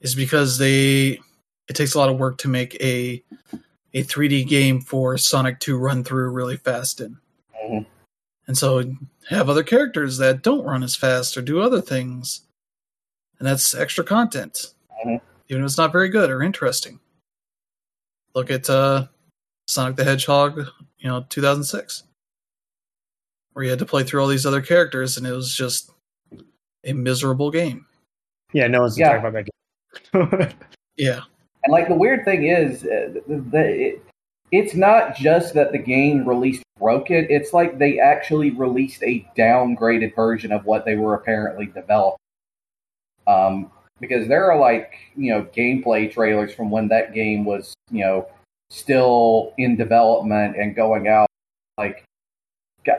is because they it takes a lot of work to make a a 3D game for Sonic to run through really fast in. Mm-hmm. And so have other characters that don't run as fast or do other things. And that's extra content. Mm-hmm. Even if it's not very good or interesting. Look at uh, Sonic the Hedgehog, you know, 2006. Where you had to play through all these other characters and it was just a miserable game. Yeah, no one's yeah. talking about that game. yeah. And like the weird thing is, uh, the, it, it's not just that the game released broken. It's like they actually released a downgraded version of what they were apparently developing. Um, because there are like you know gameplay trailers from when that game was you know still in development and going out. Like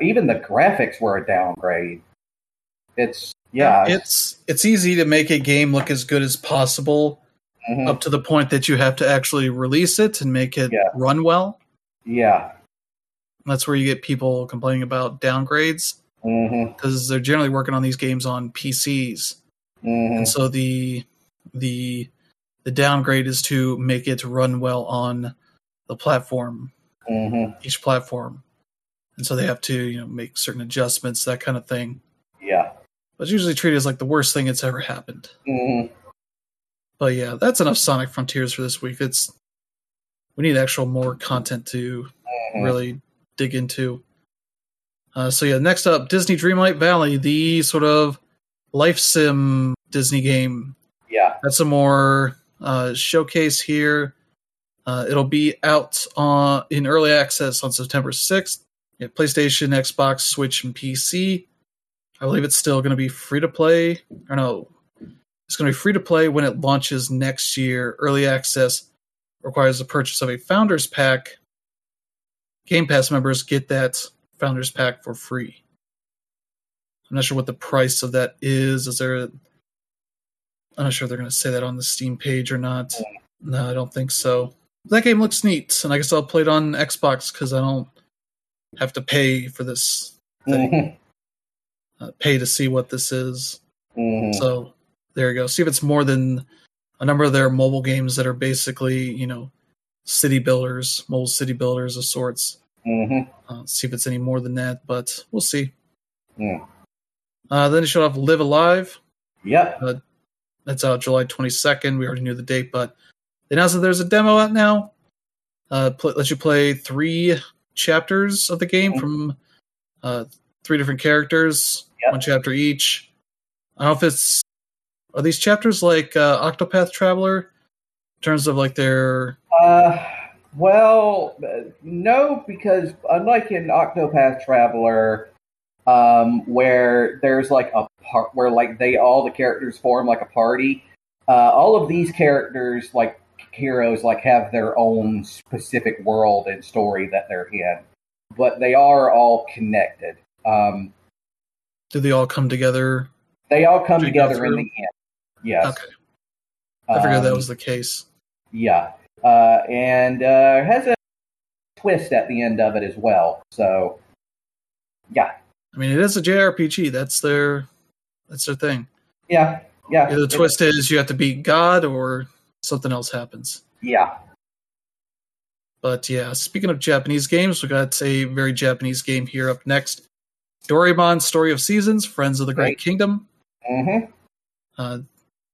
even the graphics were a downgrade. It's yeah, it's it's easy to make a game look as good as possible mm-hmm. up to the point that you have to actually release it and make it yeah. run well. Yeah. That's where you get people complaining about downgrades because mm-hmm. they're generally working on these games on PCs, mm-hmm. and so the the the downgrade is to make it run well on the platform, mm-hmm. each platform, and so they have to you know make certain adjustments, that kind of thing. Yeah, but it's usually treated as like the worst thing that's ever happened. Mm-hmm. But yeah, that's enough Sonic Frontiers for this week. It's we need actual more content to mm-hmm. really dig into. Uh, so yeah, next up, Disney Dreamlight Valley, the sort of life sim Disney game. Yeah, that's a more uh, showcase here. Uh, it'll be out on in early access on September sixth. Yeah, PlayStation, Xbox, Switch, and PC. I believe it's still going to be free to play. Or no, it's going to be free to play when it launches next year. Early access requires the purchase of a Founders Pack. Game Pass members get that Founders Pack for free. I'm not sure what the price of that is. Is there? A, I'm not sure if they're going to say that on the Steam page or not. No, I don't think so. That game looks neat, and I guess I'll play it on Xbox because I don't have to pay for this thing. Mm-hmm. Uh, pay to see what this is. Mm-hmm. So there you go. See if it's more than a number of their mobile games that are basically, you know, city builders, mobile city builders of sorts. Mm-hmm. Uh, see if it's any more than that, but we'll see. Yeah. Uh, then they showed off Live A Live. Yep. Uh, that's out July 22nd. We already knew the date, but they announced that there's a demo out now. Uh, pl- let you play three chapters of the game mm-hmm. from uh, three different characters, yep. one chapter each. I don't know if it's are these chapters like uh, Octopath Traveler in terms of like their? Uh, well, no, because unlike in Octopath Traveler, um, where there's like a part where like they all the characters form like a party. Uh, all of these characters, like heroes, like have their own specific world and story that they're in, but they are all connected. Um, Do they all come together? They all come together in the end. Yes. Okay. I figured um, that was the case. Yeah. Uh, and uh, has a twist at the end of it as well. So, yeah. I mean, it is a JRPG. That's their that's their thing. Yeah. Yeah. The twist is. is you have to beat God or something else happens. Yeah. But yeah, speaking of Japanese games, we got a very Japanese game here up next. Doraemon Story of Seasons, Friends of the Great Right. Kingdom. Mm-hmm. Uh,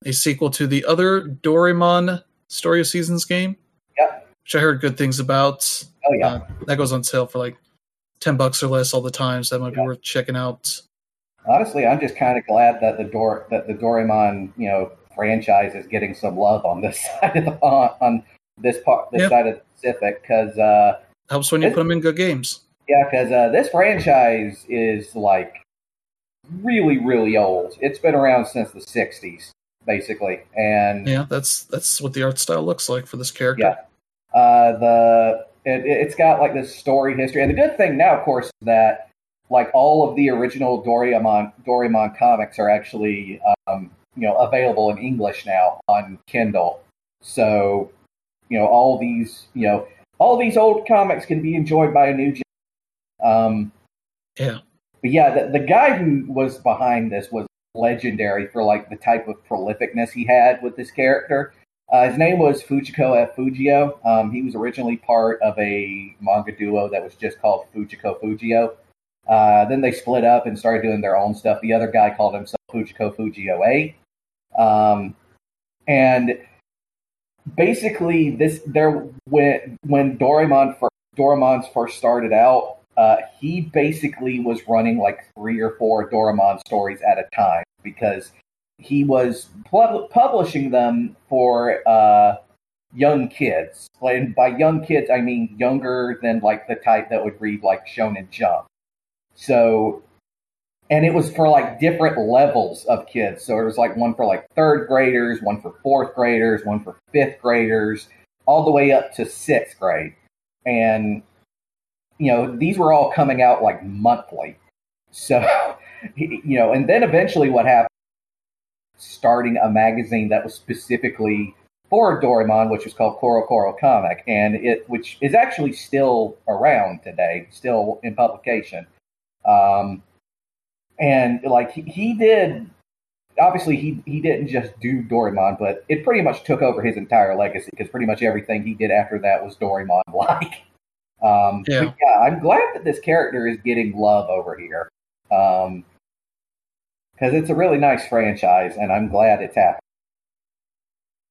a sequel to the other Doraemon Story of Seasons game. Yep. Which I heard good things about. Oh yeah. Uh, that goes on sale for like 10 bucks or less all the time, so that might be worth checking out. Honestly, I'm just kind of glad that the Dor- that the Doraemon you know franchise is getting some love on this side of the on, on this part this Yeah. side of the Pacific because uh, Helps when you It- put them in good games. yeah because uh, this franchise is like really really old. It's been around since the '60s basically, and Yeah, that's that's what the art style looks like for this character. Yeah. uh, the it, it's got like this story history. And the good thing now, of course, is that like all of the original Doraemon Doraemon comics are actually um, you know available in English now on Kindle. So you know all these you know all these old comics can be enjoyed by a new gen. Um, Yeah. but yeah, the, the guy who was behind this was legendary for like the type of prolificness he had with this character. Uh, his name was Fujiko F. Fujio. Um, he was originally part of a manga duo that was just called Fujiko Fujio. Uh, then they split up and started doing their own stuff. The other guy called himself Fujiko Fujio A. Um, and basically, this there when when Doraemon fir- Doraemon's first started out, uh, he basically was running like three or four Doraemon stories at a time because he was pub- publishing them for uh, young kids. And by young kids, I mean younger than like the type that would read like Shonen Jump. So, and it was for like different levels of kids. So it was like one for like third graders, one for fourth graders, one for fifth graders, all the way up to sixth grade. And you know, these were all coming out like monthly. So, you know, and then eventually what happened, starting a magazine that was specifically for Doraemon, which was called CoroCoro Comic, and it, which is actually still around today, still in publication. Um, and like he, he did, obviously he, he didn't just do Doraemon, but it pretty much took over his entire legacy because pretty much everything he did after that was Doraemon like. Um, Yeah. yeah, I'm glad that this character is getting love over here. Um, because it's a really nice franchise, and I'm glad it's happening.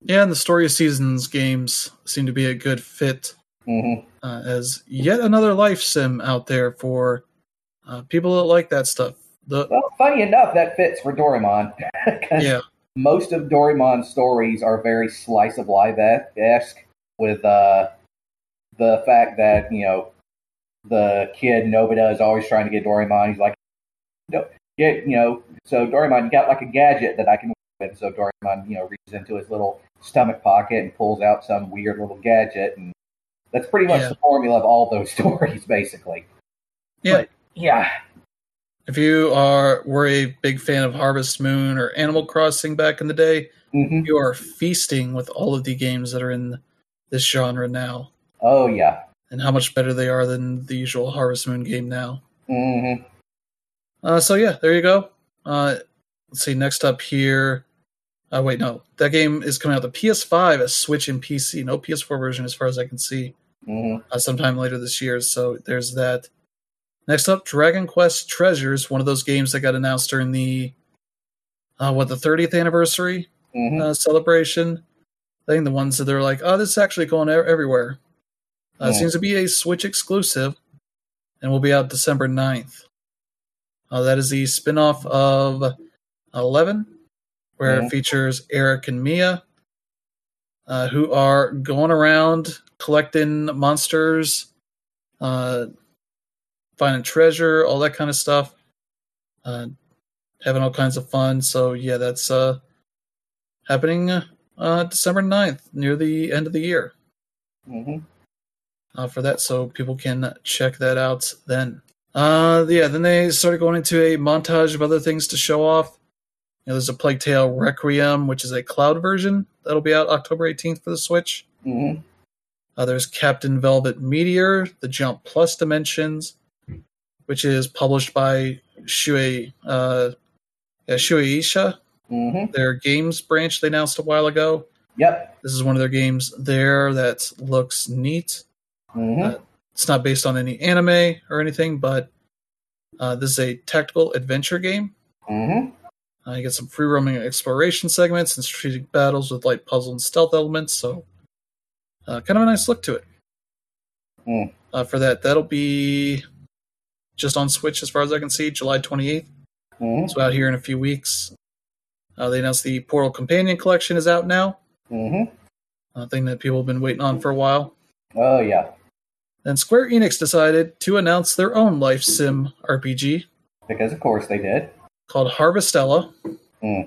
Yeah, and the Story of Seasons games seem to be a good fit hmm uh, as yet another life sim out there for uh, people that like that stuff. The Well, funny enough, that fits for Doraemon. yeah, most of Doraemon's stories are very slice of life esque, with uh, the fact that you know the kid Nobita is always trying to get Doraemon. He's like, no, get you know, so Doraemon got like a gadget that I can. work with. So Doraemon, you know, reaches into his little stomach pocket and pulls out some weird little gadget, and that's pretty much Yeah. the formula of all those stories, basically. yeah. But, yeah. If you are were a big fan of Harvest Moon or Animal Crossing back in the day, hmm you are feasting with all of the games that are in this genre now, Oh yeah. and how much better they are than the usual Harvest Moon game now. hmm Uh, so yeah, there you go. Uh, let's see. Next up here. Uh, wait, no, that game is coming out the PS5, a Switch, and PC. No PS4 version, as far as I can see. hmm uh, sometime later this year. So there's that. Next up, Dragon Quest Treasures, one of those games that got announced during the uh, what the 30th anniversary hmm uh, celebration thing. The ones that they're like, oh, this is actually going everywhere. Uh, Yeah. Seems to be a Switch exclusive, and will be out December 9th. Uh, that is the spin-off of Eleven, where Mhm. it features Erik and Mia, uh, who are going around collecting monsters, uh, finding treasure, all that kind of stuff, uh, having all kinds of fun. So yeah, that's uh, happening uh, December 9th, near the end of the year hmm uh, for that, so people can check that out then. Uh, yeah, then they started going into a montage of other things to show off. You know, there's a Plague Tale Requiem, which is a cloud version that'll be out October 18th for the Switch. hmm Uh, there's Captain Velvet Meteor, the Jump Plus Dimensions, which is published by Shuei, uh, yeah, Shueisha, hmm their games branch they announced a while ago. Yep. This is one of their games there that looks neat. Mhm. It's not based on any anime or anything, but uh, this is a tactical adventure game. Mhm. Uh, you get some free roaming exploration segments and strategic battles with light puzzle and stealth elements. So, uh, kind of a nice look to it. Hmm. Uh, for that, that'll be just on Switch as far as I can see, July 28th. Mhm. So, out here in a few weeks. Uh, they announced the Portal Companion Collection is out now, Mhm. a thing that people have been waiting on for a while. Oh yeah. Then Square Enix decided to announce their own life sim RPG Because of course they did. called Harvestella. Hmm.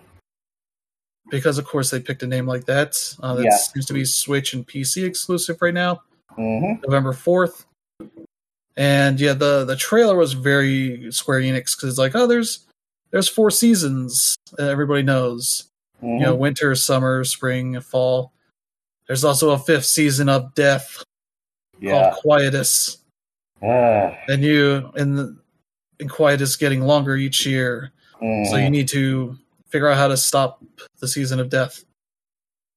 Because, of course, they picked a name like that. Uh, that Yeah. seems to be Switch and PC exclusive right now, Mhm. November 4th. And yeah, the, the trailer was very Square Enix because it's like, oh, there's there's four seasons that everybody knows. Mhm. You know, winter, summer, spring, fall. There's also a fifth season of Death yeah. called Quietus. Ah. And you, and, the, and Quietus getting longer each year. Mhm. So you need to figure out how to stop the season of death.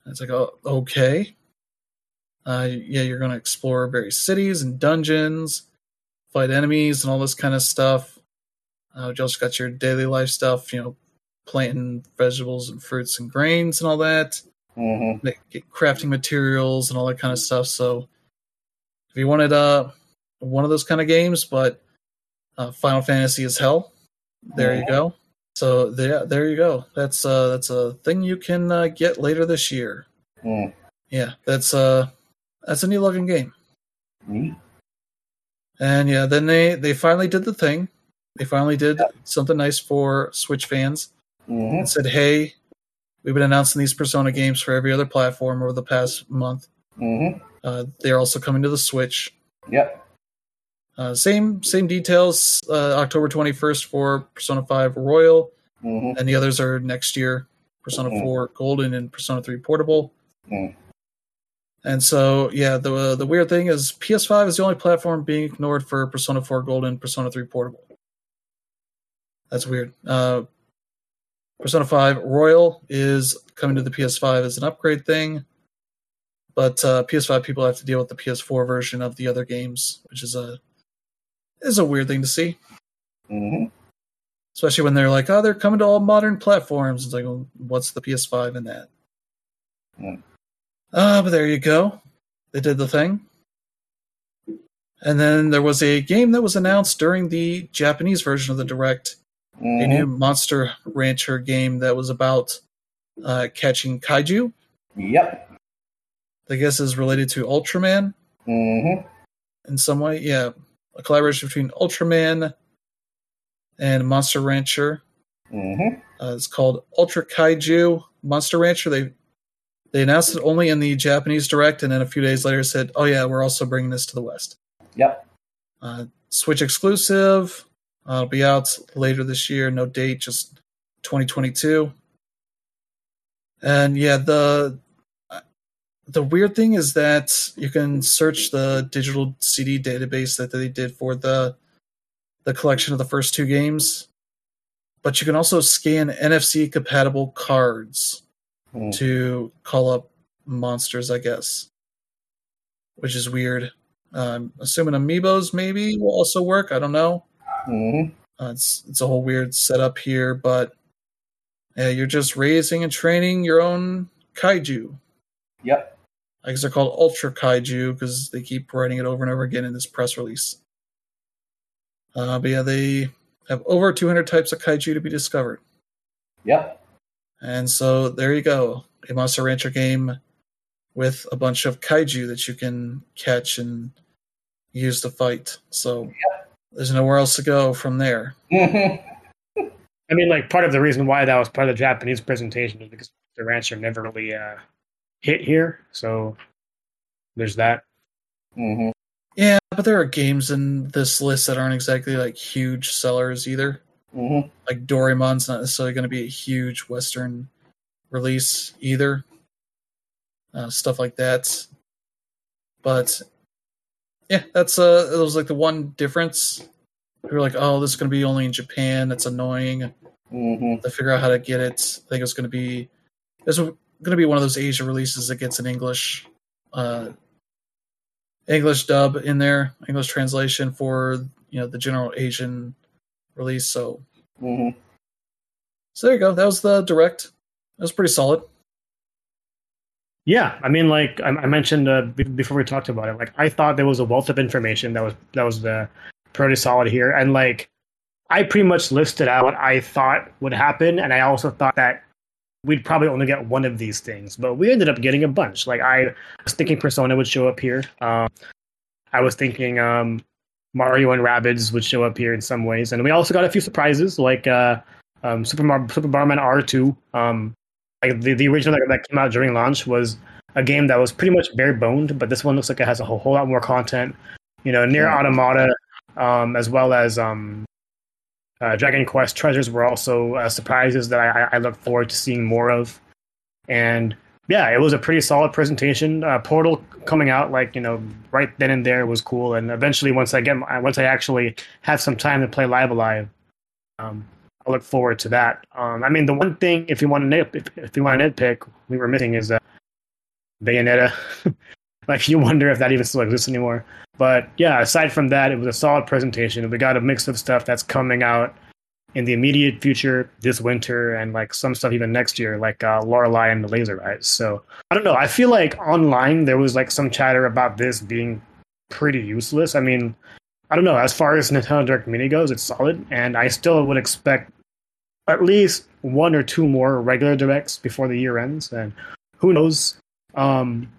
And it's like, oh, okay. Uh, yeah, you're going to explore various cities and dungeons, fight enemies, and all this kind of stuff. Uh, you also got your daily life stuff, you know, planting vegetables and fruits and grains and all that, Mhm. get crafting materials and all that kind of stuff. So you wanted uh, one of those kind of games, but uh, Final Fantasy is hell, there you go. So there, there you go. That's uh, that's a thing you can uh, get later this year. Mm. Yeah, that's uh, that's a new looking game. Neat. And yeah, then they they finally did the thing. They finally did Yep. something nice for Switch fans Mhm. and said, "Hey, we've been announcing these Persona games for every other platform over the past month. Mhm. Uh, they're also coming to the Switch. Yep. Uh, same same details. Uh, October twenty first for Persona Five Royal, Mhm. and the others are next year. Persona Mhm. Four Golden and Persona Three Portable. Mm. And so, yeah, the the weird thing is PS5 is the only platform being ignored for Persona 4 Golden, Persona 3 Portable. That's weird. Uh, Persona 5 Royal is coming to the PS5 as an upgrade thing, but uh, PS5 people have to deal with the PS4 version of the other games, which is a is a weird thing to see, Mhm. especially when they're like, "Oh, they're coming to all modern platforms." It's like, well, what's the PS5 in that? Mm. Ah, but there you go. They did the thing. And then there was a game that was announced during the Japanese version of the Direct, a Mhm. new Monster Rancher game that was about uh, catching kaiju. Yep. I guess is related to Ultraman Mhm. in some way. Yeah, a collaboration between Ultraman and Monster Rancher. Mhm. Uh, it's called Ultra Kaiju Monster Rancher. They they announced it only in the Japanese Direct, and then a few days later said, "Oh yeah, we're also bringing this to the West." Yep. Uh, Switch exclusive. Uh, it'll be out later this year. No date, just 2022. And yeah, the the weird thing is that you can search the digital CD database that they did for the the collection of the first two games, but you can also scan NFC compatible cards Mm. to call up monsters, I guess, which is weird. Um, assuming amiibos maybe will also work. I don't know. Mhm. Uh, it's it's a whole weird setup here, but yeah, you're just raising and training your own kaiju. Yep. I guess they're called Ultra Kaiju because they keep writing it over and over again in this press release. Uh, but yeah, they have over 200 types of kaiju to be discovered. Yep. And so there you go, a Monster Rancher game with a bunch of kaiju that you can catch and use to fight. So there's nowhere else to go from there. I mean, like part of the reason why that was part of the Japanese presentation is because the rancher never really uh, hit here. So there's that. Mhm. Yeah, but there are games in this list that aren't exactly like huge sellers either. Mhm. Like Doraemon's not necessarily going to be a huge Western release either. Uh, stuff like that. But yeah, that's uh, it was like the one difference. We were like, oh, this is going to be only in Japan. That's annoying. Mhm. to figure out how to get it. I think it's going to be this is going to be one of those Asia releases that gets an English uh, English dub in there, English translation for you know the general Asian release. So, hmm so there you go. That was the direct. That was pretty solid. Yeah, I mean, like I, I mentioned uh, b- before we talked about it, like I thought there was a wealth of information that was that was the pretty solid here, and like I pretty much listed out what I thought would happen, and I also thought that we'd probably only get one of these things, but we ended up getting a bunch. Like I was thinking Persona would show up here. Um, I was thinking um, Mario and Rabbids would show up here in some ways, and we also got a few surprises like uh, um, Super Mar- Super Bomberman R two. Um, like the, the original that, that came out during launch was a game that was pretty much bare boned, but this one looks like it has a whole, whole lot more content. You know, NieR:Automata, um, as well as um, uh, Dragon Quest Treasures were also uh, surprises that I, I look forward to seeing more of. And yeah, it was a pretty solid presentation. Uh, Portal coming out like you know right then and there was cool. And eventually, once I get my, once I actually have some time to play Live A Live, um, I look forward to that. Um, I mean, the one thing if you want to if, if you want to nitpick, we were missing is uh, Bayonetta. like you wonder if that even still exists anymore. But yeah, aside from that, it was a solid presentation. We got a mix of stuff that's coming out in the immediate future this winter and like some stuff even next year, like uh, Lorelei and the Laser Eyes. So I don't know. I feel like online there was like some chatter about this being pretty useless. I mean, I don't know. As far as Nintendo Direct Mini goes, it's solid, and I still would expect at least one or two more regular directs before the year ends. And who knows? Um,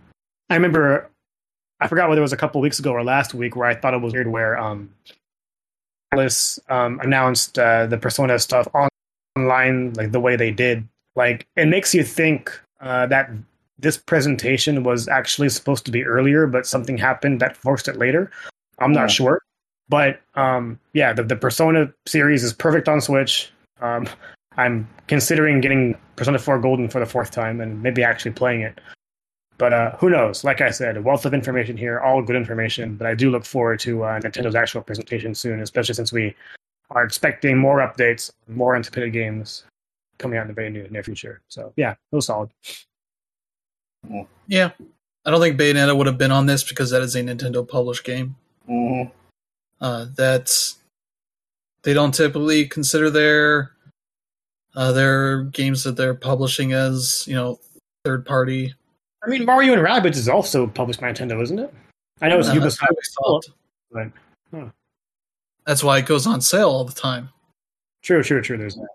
I remember I forgot whether it was a couple weeks ago or last week where I thought it was weird where um, Atlus um, announced uh, the Persona stuff online like the way they did. Like it makes you think uh, that this presentation was actually supposed to be earlier, but something happened that forced it later. I'm not sure, but um, yeah, the, the Persona series is perfect on Switch. Um, I'm considering getting Persona 4 Golden for the fourth time and maybe actually playing it. But uh, who knows? Like I said, a wealth of information here, all good information. But I do look forward to uh, Nintendo's actual presentation soon, especially since we are expecting more updates, more anticipated games coming out in the very near, near future. So yeah, it was solid. Yeah, I don't think Bayonetta would have been on this because that is a Nintendo published game. hmm Uh, that's they don't typically consider their uh, their games that they're publishing as you know third party. I mean, Mario and Rabbids is also published by Nintendo, isn't it? I know it's Uh, Ubisoft. Ubisoft. but- huh. That's why it goes on sale all the time. True, true, true. There's that.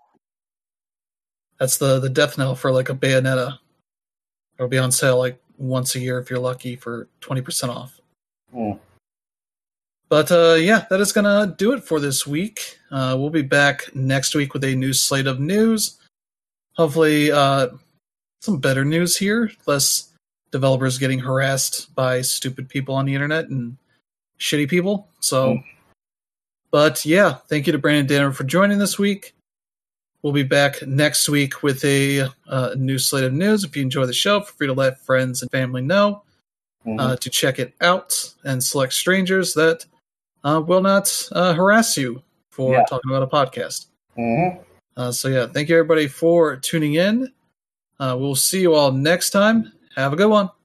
That's the the death knell for like a Bayonetta. It'll be on sale like once a year if you're lucky for twenty percent off. Mm. But uh, yeah, that is gonna do it for this week. Uh, we'll be back next week with a new slate of news. Hopefully, uh, some better news here. Less developers getting harassed by stupid people on the internet and shitty people. So, Mm. but yeah, thank you to Brandon Danner for joining this week. We'll be back next week with a uh, new slate of news. If you enjoy the show, feel free to let friends and family know Mhm. uh, to check it out and select strangers that uh, will not uh, harass you for Yeah. talking about a podcast. Mhm. Uh, so, yeah, thank you everybody for tuning in. Uh, we'll see you all next time. Have a good one.